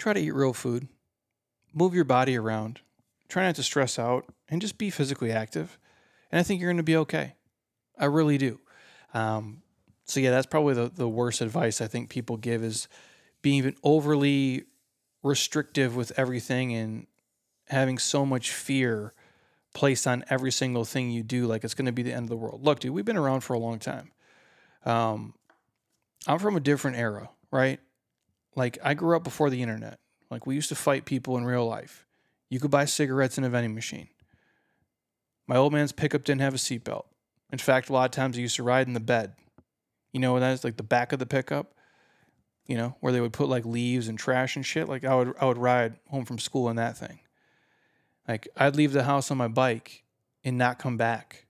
try to eat real food, move your body around, try not to stress out, and just be physically active. And I think you're going to be okay. I really do. Um, so yeah, that's probably the, the worst advice I think people give is being even overly restrictive with everything and having so much fear placed on every single thing you do, like it's going to be the end of the world. Look, dude, we've been around for a long time. Um, I'm from a different era, right? Like I grew up before the internet. Like we used to fight people in real life. You could buy cigarettes in a vending machine. My old man's pickup didn't have a seatbelt. In fact, a lot of times he used to ride in the bed. You know, that is like the back of the pickup. You know, where they would put like leaves and trash and shit. Like I would I would ride home from school in that thing. Like I'd leave the house on my bike and not come back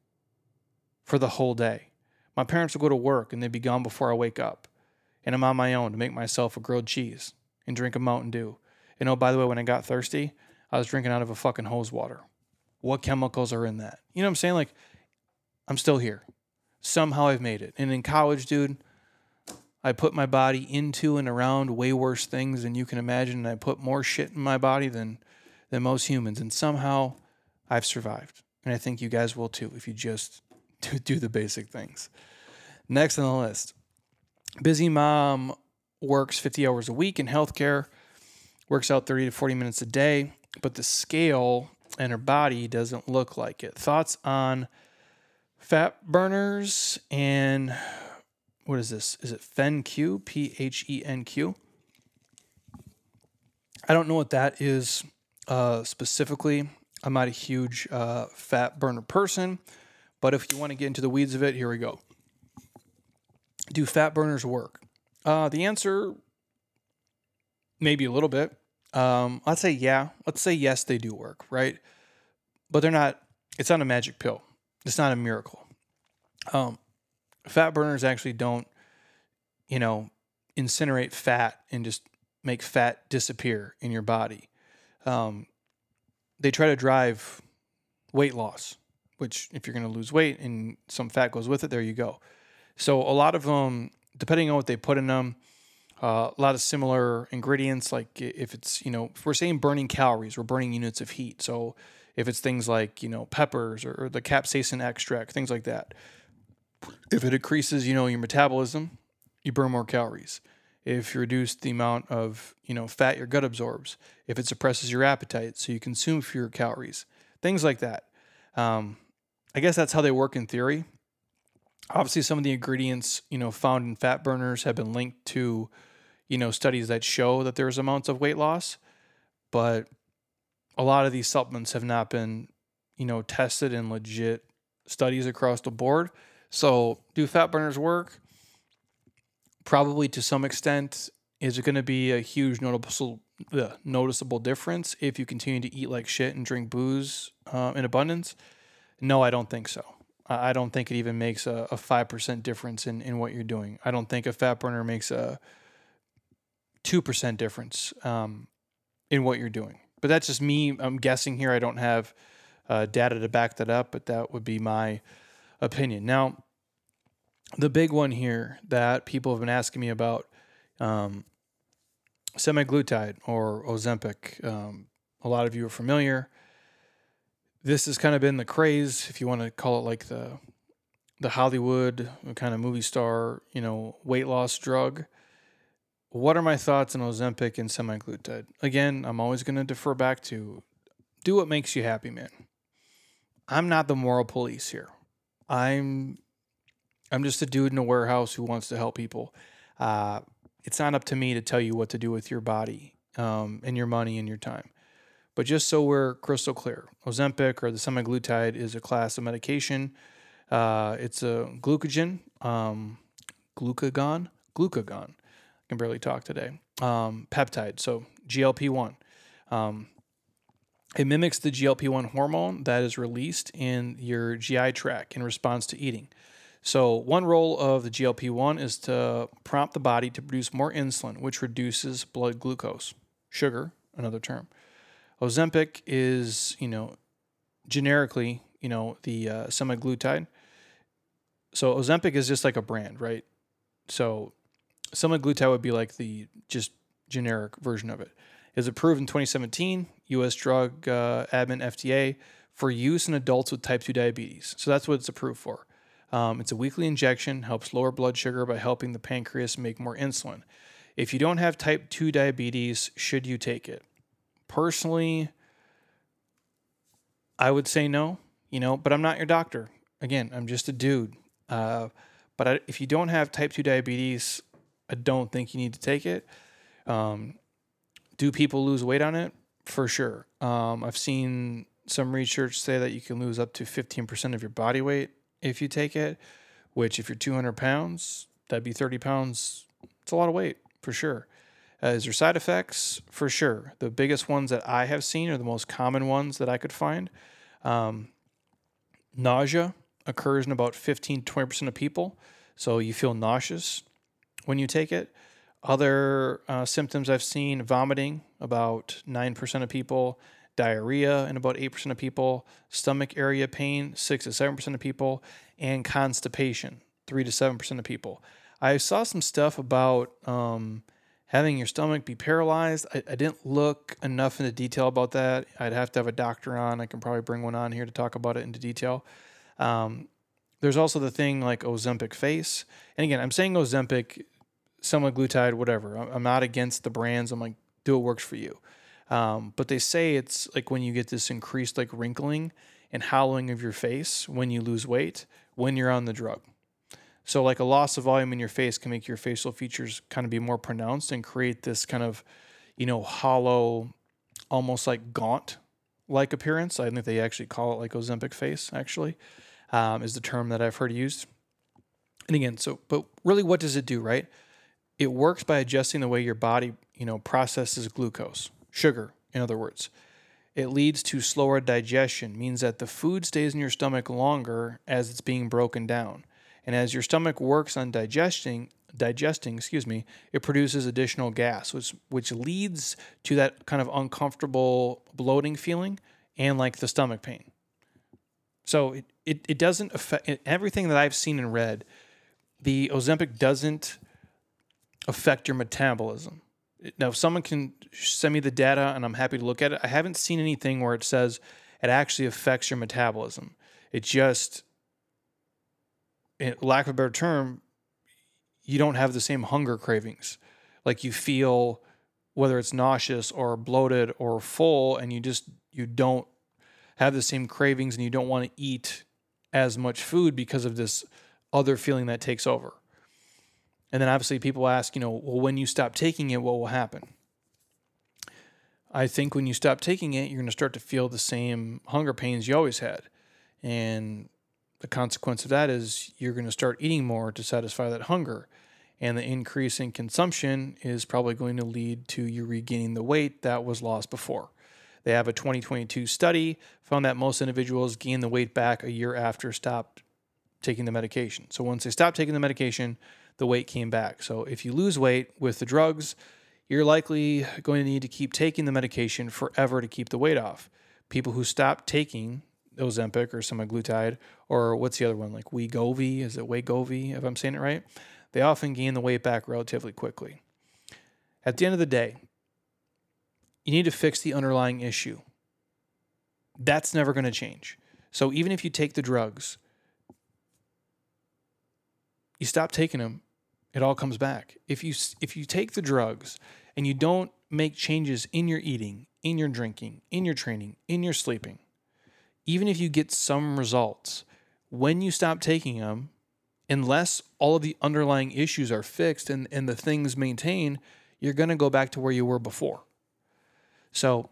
for the whole day. My parents would go to work and they'd be gone before I wake up and I'm on my own to make myself a grilled cheese and drink a Mountain Dew. And oh, by the way, when I got thirsty, I was drinking out of a fucking hose water. What chemicals are in that? You know what I'm saying? Like, I'm still here. Somehow I've made it. And in college, dude, I put my body into and around way worse things than you can imagine. And I put more shit in my body than, than most humans. And somehow I've survived. And I think you guys will too if you just do, do the basic things. Next on the list Busy mom works 50 hours a week in healthcare, works out 30 to 40 minutes a day, but the scale and her body doesn't look like it. Thoughts on fat burners and what is this? Is it PhenQ? P H E N Q? I don't know what that is uh, specifically. I'm not a huge uh, fat burner person, but if you want to get into the weeds of it, here we go. Do fat burners work? Uh, the answer, maybe a little bit. Um, let's say yeah. Let's say yes, they do work, right? But they're not. It's not a magic pill. It's not a miracle. Um, fat burners actually don't, you know, incinerate fat and just make fat disappear in your body. Um, they try to drive weight loss, which if you're going to lose weight and some fat goes with it, there you go. So a lot of them, depending on what they put in them, uh, a lot of similar ingredients. Like if it's you know, if we're saying burning calories, we're burning units of heat. So if it's things like you know peppers or, or the capsaicin extract, things like that. If it increases, you know, your metabolism, you burn more calories if you reduce the amount of you know fat your gut absorbs, if it suppresses your appetite, so you consume fewer calories, things like that. Um, I guess that's how they work in theory. Obviously, some of the ingredients you know found in fat burners have been linked to you know studies that show that there's amounts of weight loss, but a lot of these supplements have not been you know tested in legit studies across the board. So, do fat burners work? probably to some extent is it going to be a huge noticeable noticeable difference if you continue to eat like shit and drink booze uh, in abundance? No, I don't think so. I don't think it even makes a, a 5% difference in, in what you're doing. I don't think a fat burner makes a 2% difference um, in what you're doing. But that's just me. I'm guessing here. I don't have uh, data to back that up, but that would be my opinion. Now, the big one here that people have been asking me about um, semaglutide or Ozempic. Um, a lot of you are familiar. This has kind of been the craze, if you want to call it like the the Hollywood kind of movie star, you know, weight loss drug. What are my thoughts on Ozempic and semaglutide? Again, I'm always going to defer back to do what makes you happy, man. I'm not the moral police here. I'm I'm just a dude in a warehouse who wants to help people. Uh, it's not up to me to tell you what to do with your body um, and your money and your time. But just so we're crystal clear, Ozempic or the semaglutide is a class of medication. Uh, it's a glucagon, um, glucagon, glucagon. I can barely talk today. Um, peptide, so GLP one. Um, it mimics the GLP one hormone that is released in your GI tract in response to eating. So, one role of the GLP 1 is to prompt the body to produce more insulin, which reduces blood glucose, sugar, another term. Ozempic is, you know, generically, you know, the uh, semaglutide. So, Ozempic is just like a brand, right? So, semaglutide would be like the just generic version of it. Is approved in 2017, U.S. Drug uh, Admin FDA, for use in adults with type 2 diabetes. So, that's what it's approved for. Um, it's a weekly injection, helps lower blood sugar by helping the pancreas make more insulin. If you don't have type 2 diabetes, should you take it? Personally, I would say no, you know, but I'm not your doctor. Again, I'm just a dude. Uh, but I, if you don't have type 2 diabetes, I don't think you need to take it. Um, do people lose weight on it? For sure. Um, I've seen some research say that you can lose up to 15% of your body weight if you take it, which if you're 200 pounds, that'd be 30 pounds. It's a lot of weight for sure. Uh, is there side effects? For sure. The biggest ones that I have seen are the most common ones that I could find. Um, nausea occurs in about 15 20% of people. So you feel nauseous when you take it. Other uh, symptoms I've seen vomiting, about 9% of people, diarrhea in about 8% of people, stomach area pain, 6 to 7% of people, and constipation, 3 to 7% of people. I saw some stuff about um, having your stomach be paralyzed. I, I, didn't look enough into detail about that. I'd have to have a doctor on. I can probably bring one on here to talk about it into detail. Um, there's also the thing like Ozempic face. And again, I'm saying Ozempic semaglutide, whatever. I'm not against the brands. I'm like, do what works for you. Um, but they say it's like when you get this increased like wrinkling and hollowing of your face when you lose weight when you're on the drug. So like a loss of volume in your face can make your facial features kind of be more pronounced and create this kind of, you know, hollow, almost like gaunt like appearance. I think they actually call it like Ozempic face, actually, um, is the term that I've heard used. And again, so, but really, what does it do, right? It works by adjusting the way your body, you know, processes glucose, sugar, in other words. It leads to slower digestion, means that the food stays in your stomach longer as it's being broken down. And as your stomach works on digesting, digesting, excuse me, it produces additional gas, which which leads to that kind of uncomfortable bloating feeling and like the stomach pain. So it, it, it doesn't affect everything that I've seen and read, the Ozempic doesn't affect your metabolism. Now, if someone can send me the data and I'm happy to look at it, I haven't seen anything where it says it actually affects your metabolism. It just, lack of a better term, you don't have the same hunger cravings. Like you feel whether it's nauseous or bloated or full, and you just you don't have the same cravings and you don't want to eat as much food because of this other feeling that takes over. And then obviously people ask, you know, well, when you stop taking it, what will happen? I think when you stop taking it, you're going to start to feel the same hunger pains you always had. And the consequence of that is you're going to start eating more to satisfy that hunger. And the increase in consumption is probably going to lead to you regaining the weight that was lost before. They have a 2022 study found that most individuals gain the weight back a year after stopped taking the medication. So once they stopped taking the medication, the weight came back. So if you lose weight with the drugs, you're likely going to need to keep taking the medication forever to keep the weight off. People who stop taking Ozempic or semaglutide, or what's the other one, like Wegovy, is it Wegovy, if I'm saying it right? They often gain the weight back relatively quickly. At the end of the day, you need to fix the underlying issue. That's never going to change. So even if you take the drugs, you stop taking them, it all comes back. If you if you take the drugs and you don't make changes in your eating, in your drinking, in your training, in your sleeping, even if you get some results, when you stop taking them, unless all of the underlying issues are fixed and, and the things maintained, you're going to go back to where you were before. So,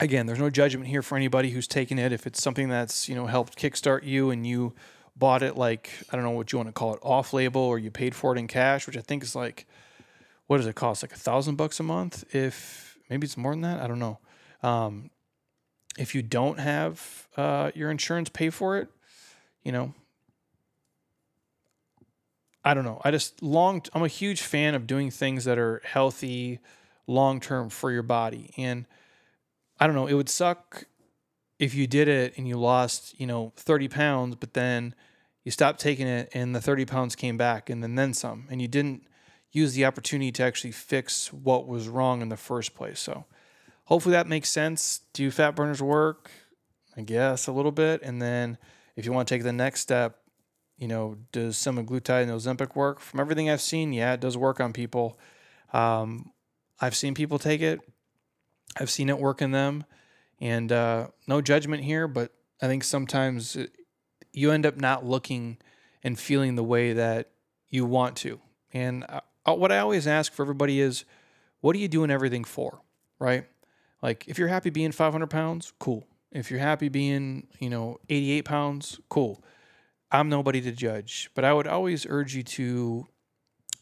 again, there's no judgment here for anybody who's taken it. If it's something that's, you know, helped kickstart you and you bought it like I don't know what you want to call it, off label, or you paid for it in cash, which I think is like what does it cost? Like a thousand bucks a month? If maybe it's more than that, I don't know. Um, if you don't have uh, your insurance pay for it, you know, I don't know. I just long. I'm a huge fan of doing things that are healthy, long term for your body, and I don't know. It would suck if you did it and you lost, you know, 30 pounds, but then you stopped taking it and the 30 pounds came back and then then some, and you didn't use the opportunity to actually fix what was wrong in the first place. So hopefully that makes sense. Do fat burners work? I guess a little bit. And then if you want to take the next step, you know, does semaglutide and Ozempic work? From everything I've seen, yeah, it does work on people. Um, I've seen people take it. I've seen it work in them. And uh, no judgment here, but I think sometimes you end up not looking and feeling the way that you want to. And uh, what I always ask for everybody is, what are you doing everything for? Right? Like, if you're happy being 500 pounds, cool. If you're happy being, you know, 88 pounds, cool. I'm nobody to judge, but I would always urge you to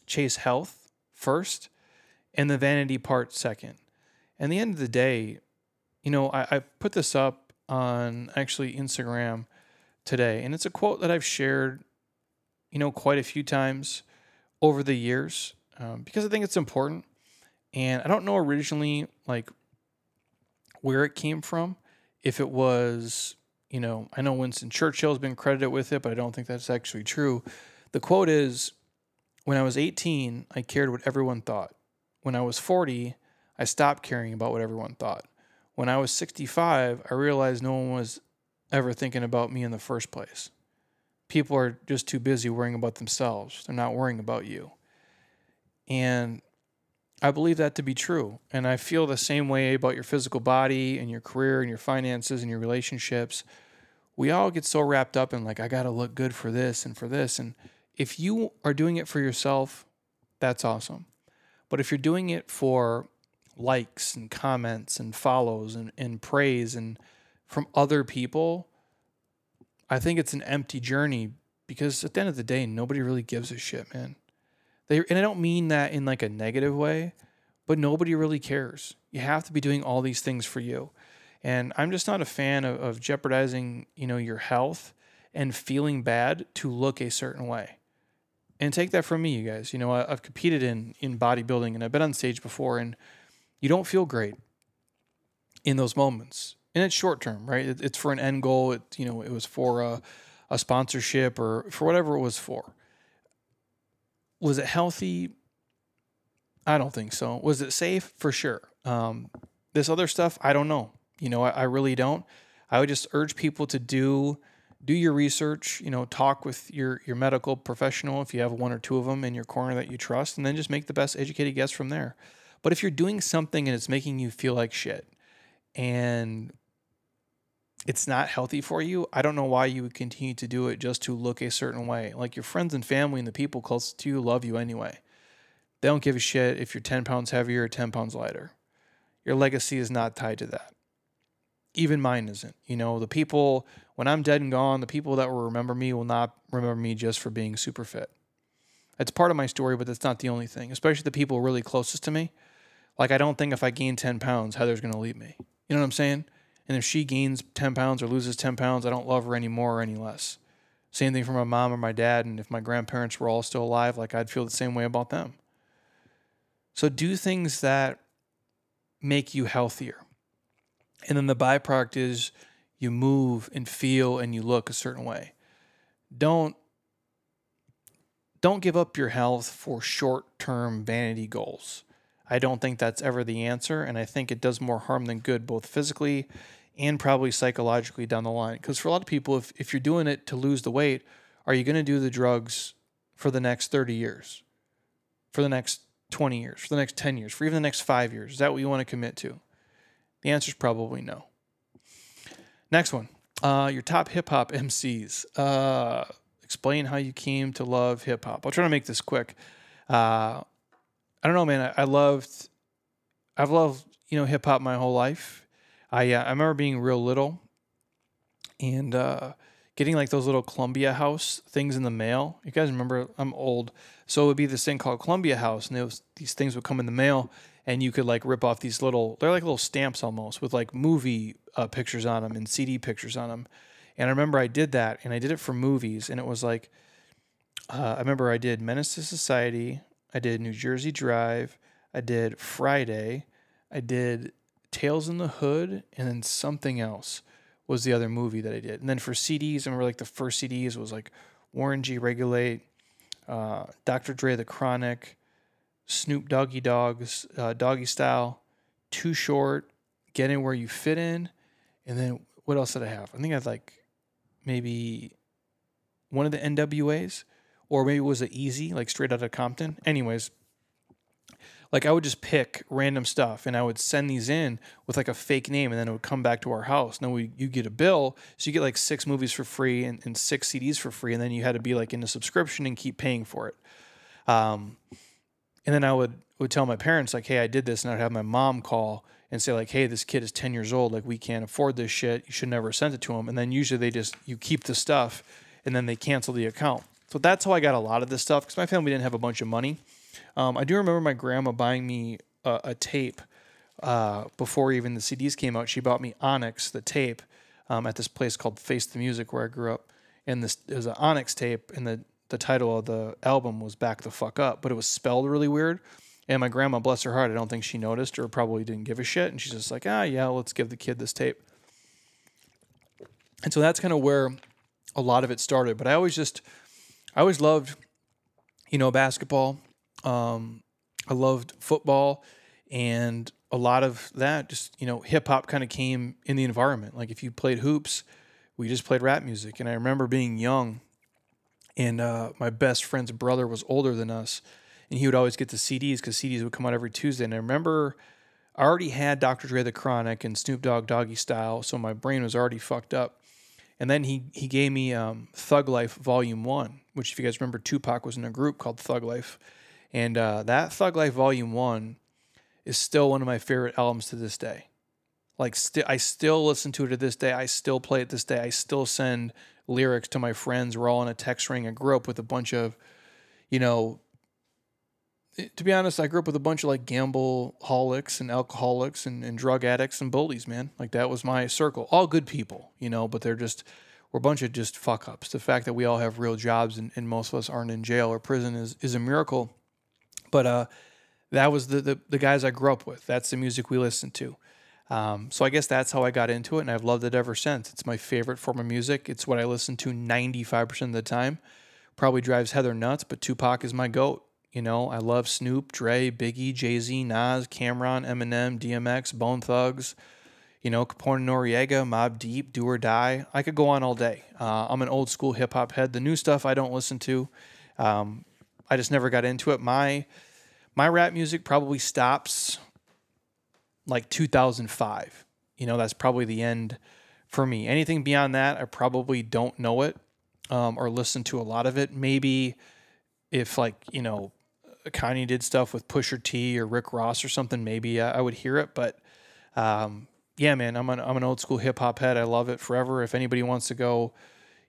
chase health first and the vanity part second. And the end of the day, you know, I, I put this up on actually Instagram today, and it's a quote that I've shared, you know, quite a few times over the years um, because I think it's important. And I don't know originally like where it came from. If it was, you know, I know Winston Churchill has been credited with it, but I don't think that's actually true. The quote is When I was 18, I cared what everyone thought. When I was 40, I stopped caring about what everyone thought. When I was 65, I realized no one was ever thinking about me in the first place. People are just too busy worrying about themselves. They're not worrying about you. And I believe that to be true. And I feel the same way about your physical body and your career and your finances and your relationships. We all get so wrapped up in, like, I got to look good for this and for this. And if you are doing it for yourself, that's awesome. But if you're doing it for likes and comments and follows and, and praise and from other people, I think it's an empty journey because at the end of the day, nobody really gives a shit, man. They and I don't mean that in like a negative way, but nobody really cares. You have to be doing all these things for you. And I'm just not a fan of, of jeopardizing, you know, your health and feeling bad to look a certain way. And take that from me, you guys. You know, I, I've competed in in bodybuilding and I've been on stage before, and you don't feel great in those moments. And it's short term, right? It, it's for an end goal. It you know, it was for a, a sponsorship or for whatever it was for. Was it healthy? I don't think so. Was it safe? For sure. Um, this other stuff, I don't know. You know, I, I really don't. I would just urge people to do do your research. You know, talk with your your medical professional if you have one or two of them in your corner that you trust, and then just make the best educated guess from there. But if you're doing something and it's making you feel like shit, and it's not healthy for you, I don't know why you would continue to do it just to look a certain way. Like your friends and family and the people close to you love you anyway. They don't give a shit if you're 10 pounds heavier or 10 pounds lighter. Your legacy is not tied to that. Even mine isn't. You know, the people, when I'm dead and gone, the people that will remember me will not remember me just for being super fit. It's part of my story, but that's not the only thing, especially the people really closest to me. Like, I don't think if I gain 10 pounds, Heather's going to leave me. You know what I'm saying? And if she gains 10 pounds or loses 10 pounds, I don't love her any more or any less. Same thing for my mom or my dad. And if my grandparents were all still alive, like I'd feel the same way about them. So do things that make you healthier. And then the byproduct is you move and feel and you look a certain way. Don't don't give up your health for short-term vanity goals. I don't think that's ever the answer. And I think it does more harm than good, both physically and probably psychologically down the line. Because for a lot of people, if, if you're doing it to lose the weight, are you going to do the drugs for the next 30 years, for the next 20 years, for the next 10 years, for even the next five years? Is that what you want to commit to? The answer is probably no. Next one uh, your top hip hop MCs. Uh, explain how you came to love hip hop. I'll try to make this quick. Uh, I don't know, man. I, I loved, I've loved, you know, hip hop my whole life. I uh, I remember being real little, and uh, getting like those little Columbia House things in the mail. You guys remember? I'm old, so it would be this thing called Columbia House, and was, these things would come in the mail, and you could like rip off these little. They're like little stamps almost with like movie uh, pictures on them and CD pictures on them. And I remember I did that, and I did it for movies, and it was like. Uh, I remember I did Menace to Society. I did New Jersey Drive. I did Friday. I did Tales in the Hood, and then something else was the other movie that I did. And then for CDs, I remember like the first CDs was like Warren G. Regulate, uh, Dr. Dre The Chronic, Snoop Doggy Dogg's, uh, Doggy Style, Too Short, Get In Where You Fit In, and then what else did I have? I think I had like maybe one of the NWAs or maybe it was a easy, like straight out of Compton. Anyways, like I would just pick random stuff and I would send these in with like a fake name and then it would come back to our house. Now we you get a bill, so you get like six movies for free and, and six CDs for free, and then you had to be like in a subscription and keep paying for it. Um, and then I would would tell my parents like, hey, I did this, and I'd have my mom call and say like, hey, this kid is ten years old, like we can't afford this shit. You should never send it to him. And then usually they just you keep the stuff and then they cancel the account. So that's how I got a lot of this stuff because my family didn't have a bunch of money. Um, I do remember my grandma buying me a, a tape uh, before even the CDs came out. She bought me Onyx, the tape, um, at this place called Face the Music where I grew up. And this was an Onyx tape, and the the title of the album was Back the Fuck Up, but it was spelled really weird. And my grandma, bless her heart, I don't think she noticed or probably didn't give a shit. And she's just like, ah, yeah, let's give the kid this tape. And so that's kind of where a lot of it started. But I always just I always loved, you know, basketball. Um, I loved football, and a lot of that just you know hip hop kind of came in the environment. Like if you played hoops, we just played rap music, and I remember being young, and uh, my best friend's brother was older than us, and he would always get the CDs because CDs would come out every Tuesday. And I remember I already had Dr. Dre the Chronic and Snoop Dogg Doggy Style, so my brain was already fucked up. And then he he gave me um, Thug Life Volume One, which if you guys remember, Tupac was in a group called Thug Life, and uh, that Thug Life Volume One is still one of my favorite albums to this day. Like st- I still listen to it to this day. I still play it this day. I still send lyrics to my friends. We're all in a text ring. I grew up with a bunch of, you know, to be honest, I grew up with a bunch of like gamble holics and alcoholics and, and drug addicts and bullies, man. Like that was my circle. All good people, you know, but they're just we're a bunch of just fuck ups. The fact that we all have real jobs and, and most of us aren't in jail or prison is is a miracle. But uh that was the, the the guys I grew up with. That's the music we listened to. Um, so I guess that's how I got into it, and I've loved it ever since. It's my favorite form of music. It's what I listen to 95% of the time. Probably drives Heather nuts, but Tupac is my goat. You know, I love Snoop, Dre, Biggie, Jay Z, Nas, Cam'ron, Eminem, DMX, Bone Thugs, you know, Capone Noreaga, Mobb Deep, Do or Die. I could go on all day. Uh, I'm an old school hip hop head. The new stuff I don't listen to. Um, I just never got into it. My my rap music probably stops like 2005. You know, that's probably the end for me. Anything beyond that, I probably don't know it um, or listen to a lot of it. Maybe if like you know Kanye did stuff with Pusha T or Rick Ross or something, maybe I, I would hear it. But um, yeah, man, I'm an I'm an old school hip hop head. I love it forever. If anybody wants to go,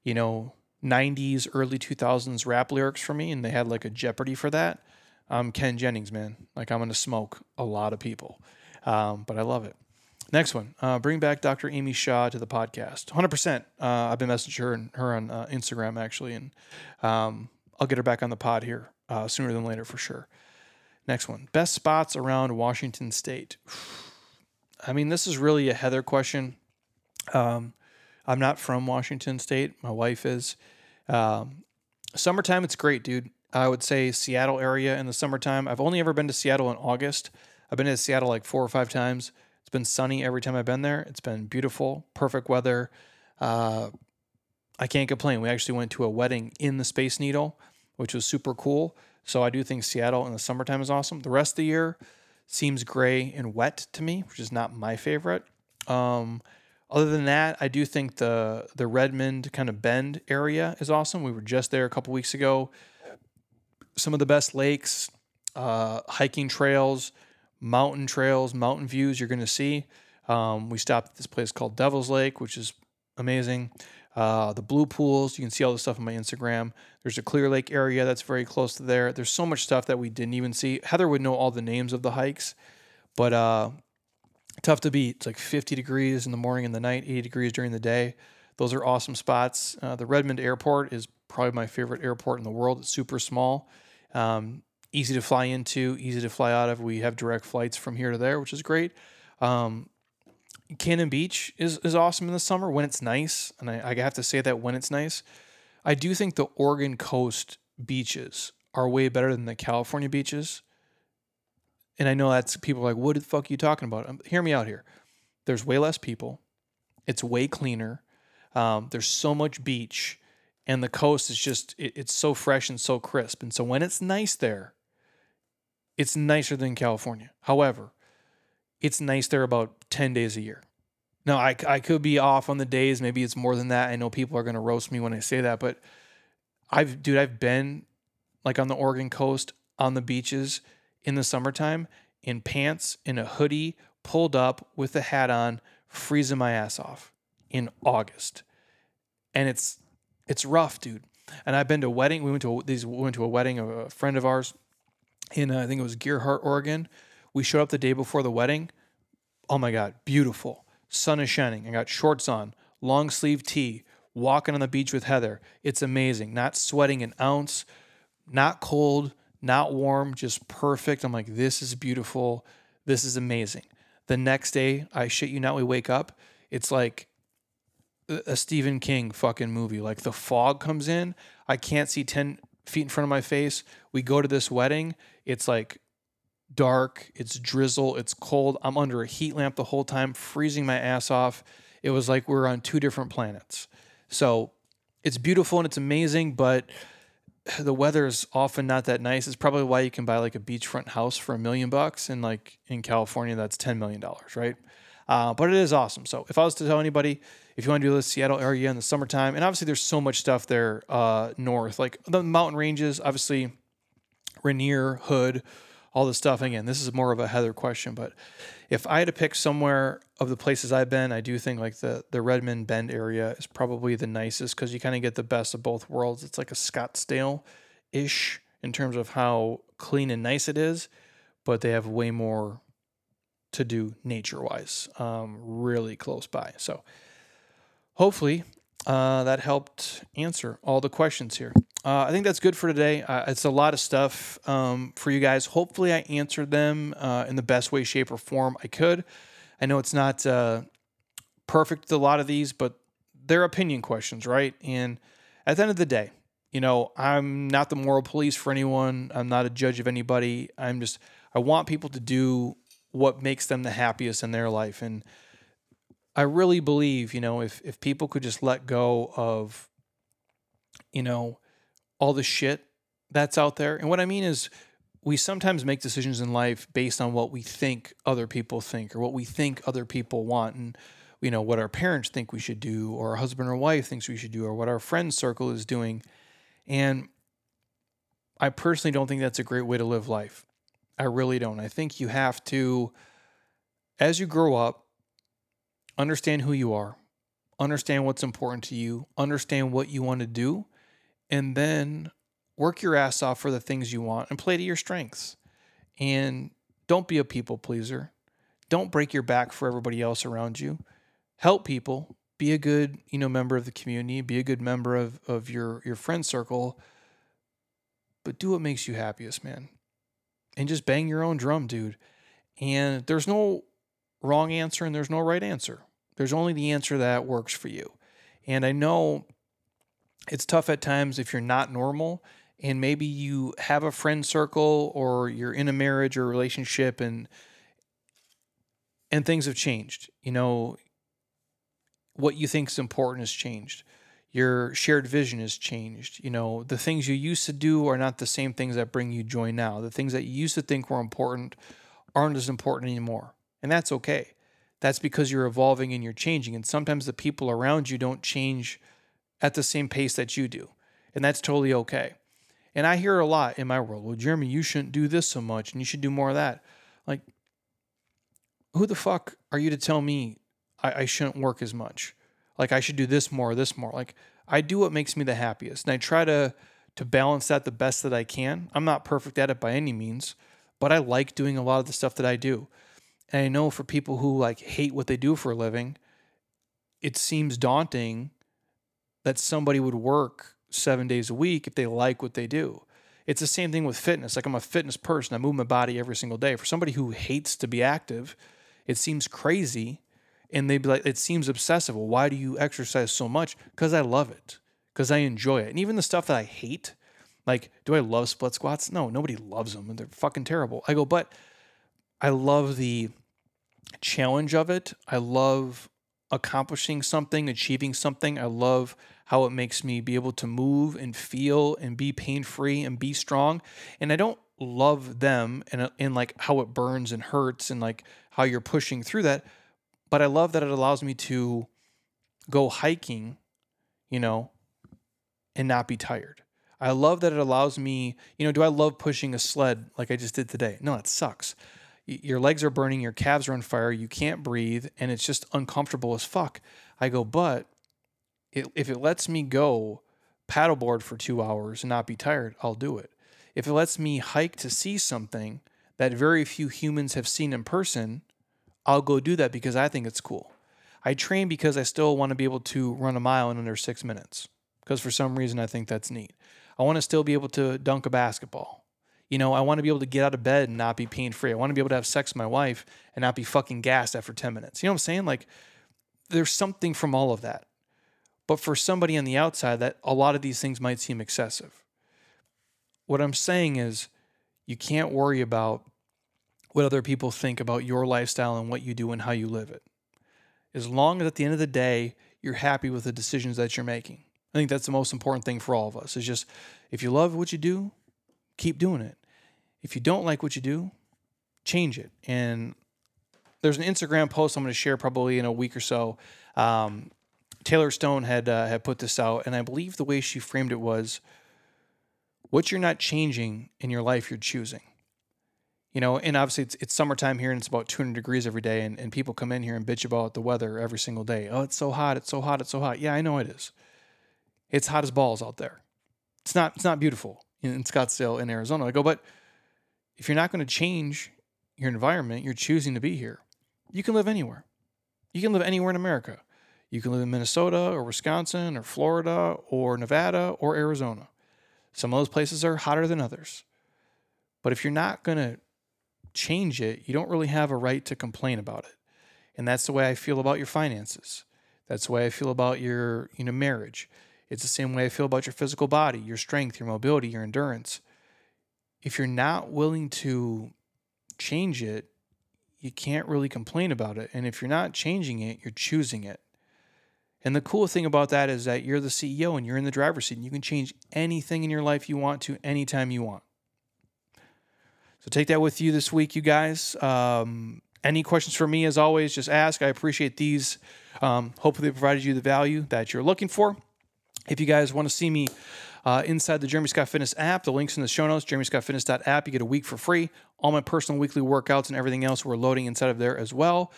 you know, 90s, early 2000s rap lyrics for me, and they had like a Jeopardy for that, I'm Ken Jennings, man. Like I'm gonna smoke a lot of people, um, but I love it. Next one, uh, bring back Dr. Amy Shaw to the podcast. 100%. Uh, I've been messaging her, her on uh, Instagram actually, and um, I'll get her back on the pod here uh, sooner than later for sure. Next one best spots around Washington State. I mean, this is really a Heather question. Um, I'm not from Washington State. My wife is. Um, summertime, it's great, dude. I would say Seattle area in the summertime. I've only ever been to Seattle in August. I've been to Seattle like four or five times. It's been sunny every time I've been there. It's been beautiful, perfect weather. Uh, I can't complain. We actually went to a wedding in the Space Needle, which was super cool. So I do think Seattle in the summertime is awesome. The rest of the year seems gray and wet to me, which is not my favorite. Um, other than that, I do think the the Redmond kind of Bend area is awesome. We were just there a couple weeks ago. Some of the best lakes, uh, hiking trails, mountain trails, mountain views you're going to see. Um, we stopped at this place called Devil's Lake, which is amazing uh, the blue pools. You can see all the stuff on my Instagram. There's a Clear Lake area that's very close to there. There's so much stuff that we didn't even see. Heather would know all the names of the hikes, but uh, tough to beat. It's like 50 degrees in the morning and the night, 80 degrees during the day. Those are awesome spots. Uh, the Redmond Airport is probably my favorite airport in the world. It's super small, um, easy to fly into, easy to fly out of. We have direct flights from here to there, which is great. Um, Cannon Beach is, is awesome in the summer when it's nice. And I, I have to say that when it's nice. I do think the Oregon coast beaches are way better than the California beaches. And I know that's people like, what the fuck are you talking about? Um, hear me out here. There's way less people. It's way cleaner. Um, there's so much beach, and the coast is just it, it's so fresh and so crisp. And so when it's nice there, it's nicer than California. However, it's nice there about 10 days a year. Now, I, I could be off on the days. Maybe it's more than that. I know people are going to roast me when I say that, but I've, dude, I've been like on the Oregon coast on the beaches in the summertime in pants, in a hoodie, pulled up with a hat on, freezing my ass off in August. And it's, it's rough, dude. And I've been to a wedding. We went to a, these we went to a wedding of a friend of ours in uh, I think it was Gearhart, Oregon. We showed up the day before the wedding. Oh my God, beautiful. Sun is shining. I got shorts on, long sleeve tee, walking on the beach with Heather. It's amazing. Not sweating an ounce, not cold, not warm, just perfect. I'm like, this is beautiful. This is amazing. The next day, I shit you not, we wake up. It's like a Stephen King fucking movie. Like the fog comes in. I can't see 10 feet in front of my face. We go to this wedding. It's like dark, it's drizzle, it's cold. I'm under a heat lamp the whole time, freezing my ass off. It was like we are on two different planets. So it's beautiful and it's amazing, but the weather is often not that nice. It's probably why you can buy like a beachfront house for a million bucks, and like in California, that's ten million dollars, right? Uh, but it is awesome. So if I was to tell anybody, if you want to do the Seattle area in the summertime, and obviously there's so much stuff there uh, north, like the mountain ranges, obviously Rainier, Hood, all this stuff. Again, this is more of a Heather question, but if I had to pick somewhere of the places I've been, I do think like the the Redmond Bend area is probably the nicest because you kind of get the best of both worlds. It's like a Scottsdale ish in terms of how clean and nice it is, but they have way more to do nature wise, um, really close by. So hopefully uh, that helped answer all the questions here. Uh, I think that's good for today. Uh, it's a lot of stuff um, for you guys. Hopefully, I answered them uh, in the best way, shape, or form I could. I know it's not uh, perfect, a lot of these, but they're opinion questions, right? And at the end of the day, you know, I'm not the moral police for anyone. I'm not a judge of anybody. I'm just, I want people to do what makes them the happiest in their life. And I really believe, you know, if, if people could just let go of, you know, all the shit that's out there. And what I mean is, we sometimes make decisions in life based on what we think other people think or what we think other people want and you know what our parents think we should do or our husband or wife thinks we should do or what our friend circle is doing. And i personally don't think that's a great way to live life. I really don't. I think you have to as you grow up understand who you are understand what's important to you understand what you want to do and then work your ass off for the things you want and play to your strengths. And don't be a people pleaser. Don't break your back for everybody else around you. Help people. Be a good, you know, member of the community. Be a good member of, of your your friend circle. But do what makes you happiest, man. And just bang your own drum, dude. And there's no wrong answer and there's no right answer. There's only the answer that works for you. And I know it's tough at times if you're not normal and maybe you have a friend circle or you're in a marriage or relationship and and things have changed. You know, what you think is important has changed. Your shared vision has changed. You know, the things you used to do are not the same things that bring you joy now. The things that you used to think were important aren't as important anymore. And that's okay. That's because you're evolving and you're changing. And sometimes the people around you don't change at the same pace that you do. And that's totally okay. And I hear a lot in my world, well, Jeremy, you shouldn't do this so much and you should do more of that. Like, who the fuck are you to tell me I, I shouldn't work as much? Like, I should do this more, this more. Like, I do what makes me the happiest. And I try to to balance that the best that I can. I'm not perfect at it by any means, but I like doing a lot of the stuff that I do. And I know for people who like hate what they do for a living, it seems daunting that somebody would work seven days a week if they like what they do. It's the same thing with fitness. Like I'm a fitness person, I move my body every single day. For somebody who hates to be active, it seems crazy. And they'd be like, it seems obsessive. Well, why do you exercise so much? Because I love it, because I enjoy it. And even the stuff that I hate, like, do I love split squats? No, nobody loves them and they're fucking terrible. I go, but I love the challenge of it. I love accomplishing something, achieving something. I love how it makes me be able to move and feel and be pain free and be strong. And I don't love them and, and like how it burns and hurts and like how you're pushing through that. But I love that it allows me to go hiking, you know, and not be tired. I love that it allows me, you know, do I love pushing a sled like I just did today? No, it sucks. Your legs are burning, your calves are on fire, you can't breathe, and it's just uncomfortable as fuck. I go, but it, if it lets me go paddleboard for two hours and not be tired, I'll do it. If it lets me hike to see something that very few humans have seen in person, I'll go do that because I think it's cool. I train because I still want to be able to run a mile in under six minutes because for some reason I think that's neat. I want to still be able to dunk a basketball. You know, I want to be able to get out of bed and not be pain free. I want to be able to have sex with my wife and not be fucking gassed after 10 minutes. You know what I'm saying? Like, there's something from all of that. But for somebody on the outside, that a lot of these things might seem excessive. What I'm saying is, you can't worry about what other people think about your lifestyle and what you do and how you live it. As long as at the end of the day, you're happy with the decisions that you're making. I think that's the most important thing for all of us is just if you love what you do, keep doing it. If you don't like what you do, change it. And there's an Instagram post I'm going to share probably in a week or so. Um, Taylor Stone had uh, had put this out, and I believe the way she framed it was, "What you're not changing in your life, you're choosing." You know, and obviously it's, it's summertime here, and it's about 200 degrees every day, and, and people come in here and bitch about the weather every single day. Oh, it's so hot! It's so hot! It's so hot! Yeah, I know it is. It's hot as balls out there. It's not. It's not beautiful in Scottsdale in Arizona. I go, but if you're not going to change your environment, you're choosing to be here. You can live anywhere. You can live anywhere in America. You can live in Minnesota or Wisconsin or Florida or Nevada or Arizona. Some of those places are hotter than others. But if you're not going to change it, you don't really have a right to complain about it. And that's the way I feel about your finances. That's the way I feel about your, you know, marriage. It's the same way I feel about your physical body, your strength, your mobility, your endurance. If you're not willing to change it, you can't really complain about it. And if you're not changing it, you're choosing it. And the cool thing about that is that you're the CEO and you're in the driver's seat and you can change anything in your life you want to anytime you want. So take that with you this week, you guys. Um, any questions for me, as always, just ask. I appreciate these. Um, hopefully, they provided you the value that you're looking for. If you guys want to see me uh, inside the Jeremy Scott Fitness app, the link's in the show notes, jeremyscottfitness.app. You get a week for free. All my personal weekly workouts and everything else we're loading inside of there as well.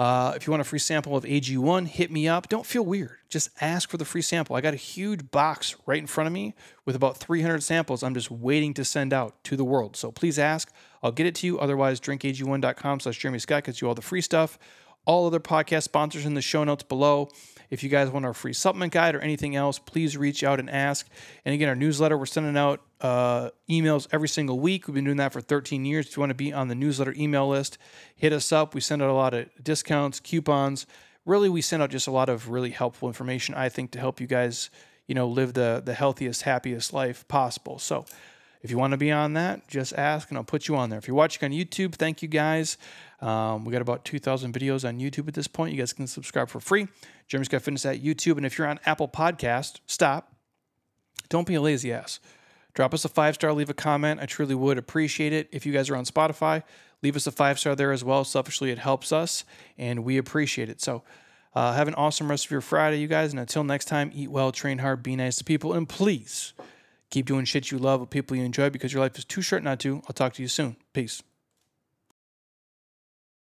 Uh, if you want a free sample of AG1, hit me up. Don't feel weird. Just ask for the free sample. I got a huge box right in front of me with about 300 samples I'm just waiting to send out to the world. So please ask. I'll get it to you. Otherwise, drinkag1.com slash Jeremy Scott gets you all the free stuff. All other podcast sponsors in the show notes below. If you guys want our free supplement guide or anything else, please reach out and ask. And again, our newsletter, we're sending out uh, emails every single week. We've been doing that for 13 years. If you want to be on the newsletter email list, hit us up. We send out a lot of discounts, coupons. Really, we send out just a lot of really helpful information, I think, to help you guys, you know, live the the healthiest, happiest life possible. So if you want to be on that, just ask and I'll put you on there. If you're watching on YouTube, thank you guys. Um, we got about 2,000 videos on YouTube at this point. You guys can subscribe for free. Jeremy's Scott Fitness at YouTube. And if you're on Apple Podcast, stop. Don't be a lazy ass. Drop us a five star, leave a comment. I truly would appreciate it. If you guys are on Spotify, leave us a five star there as well. Selfishly, it helps us and we appreciate it. So, uh, have an awesome rest of your Friday, you guys. And until next time, eat well, train hard, be nice to people, and please keep doing shit you love with people you enjoy because your life is too short not to. I'll talk to you soon. Peace.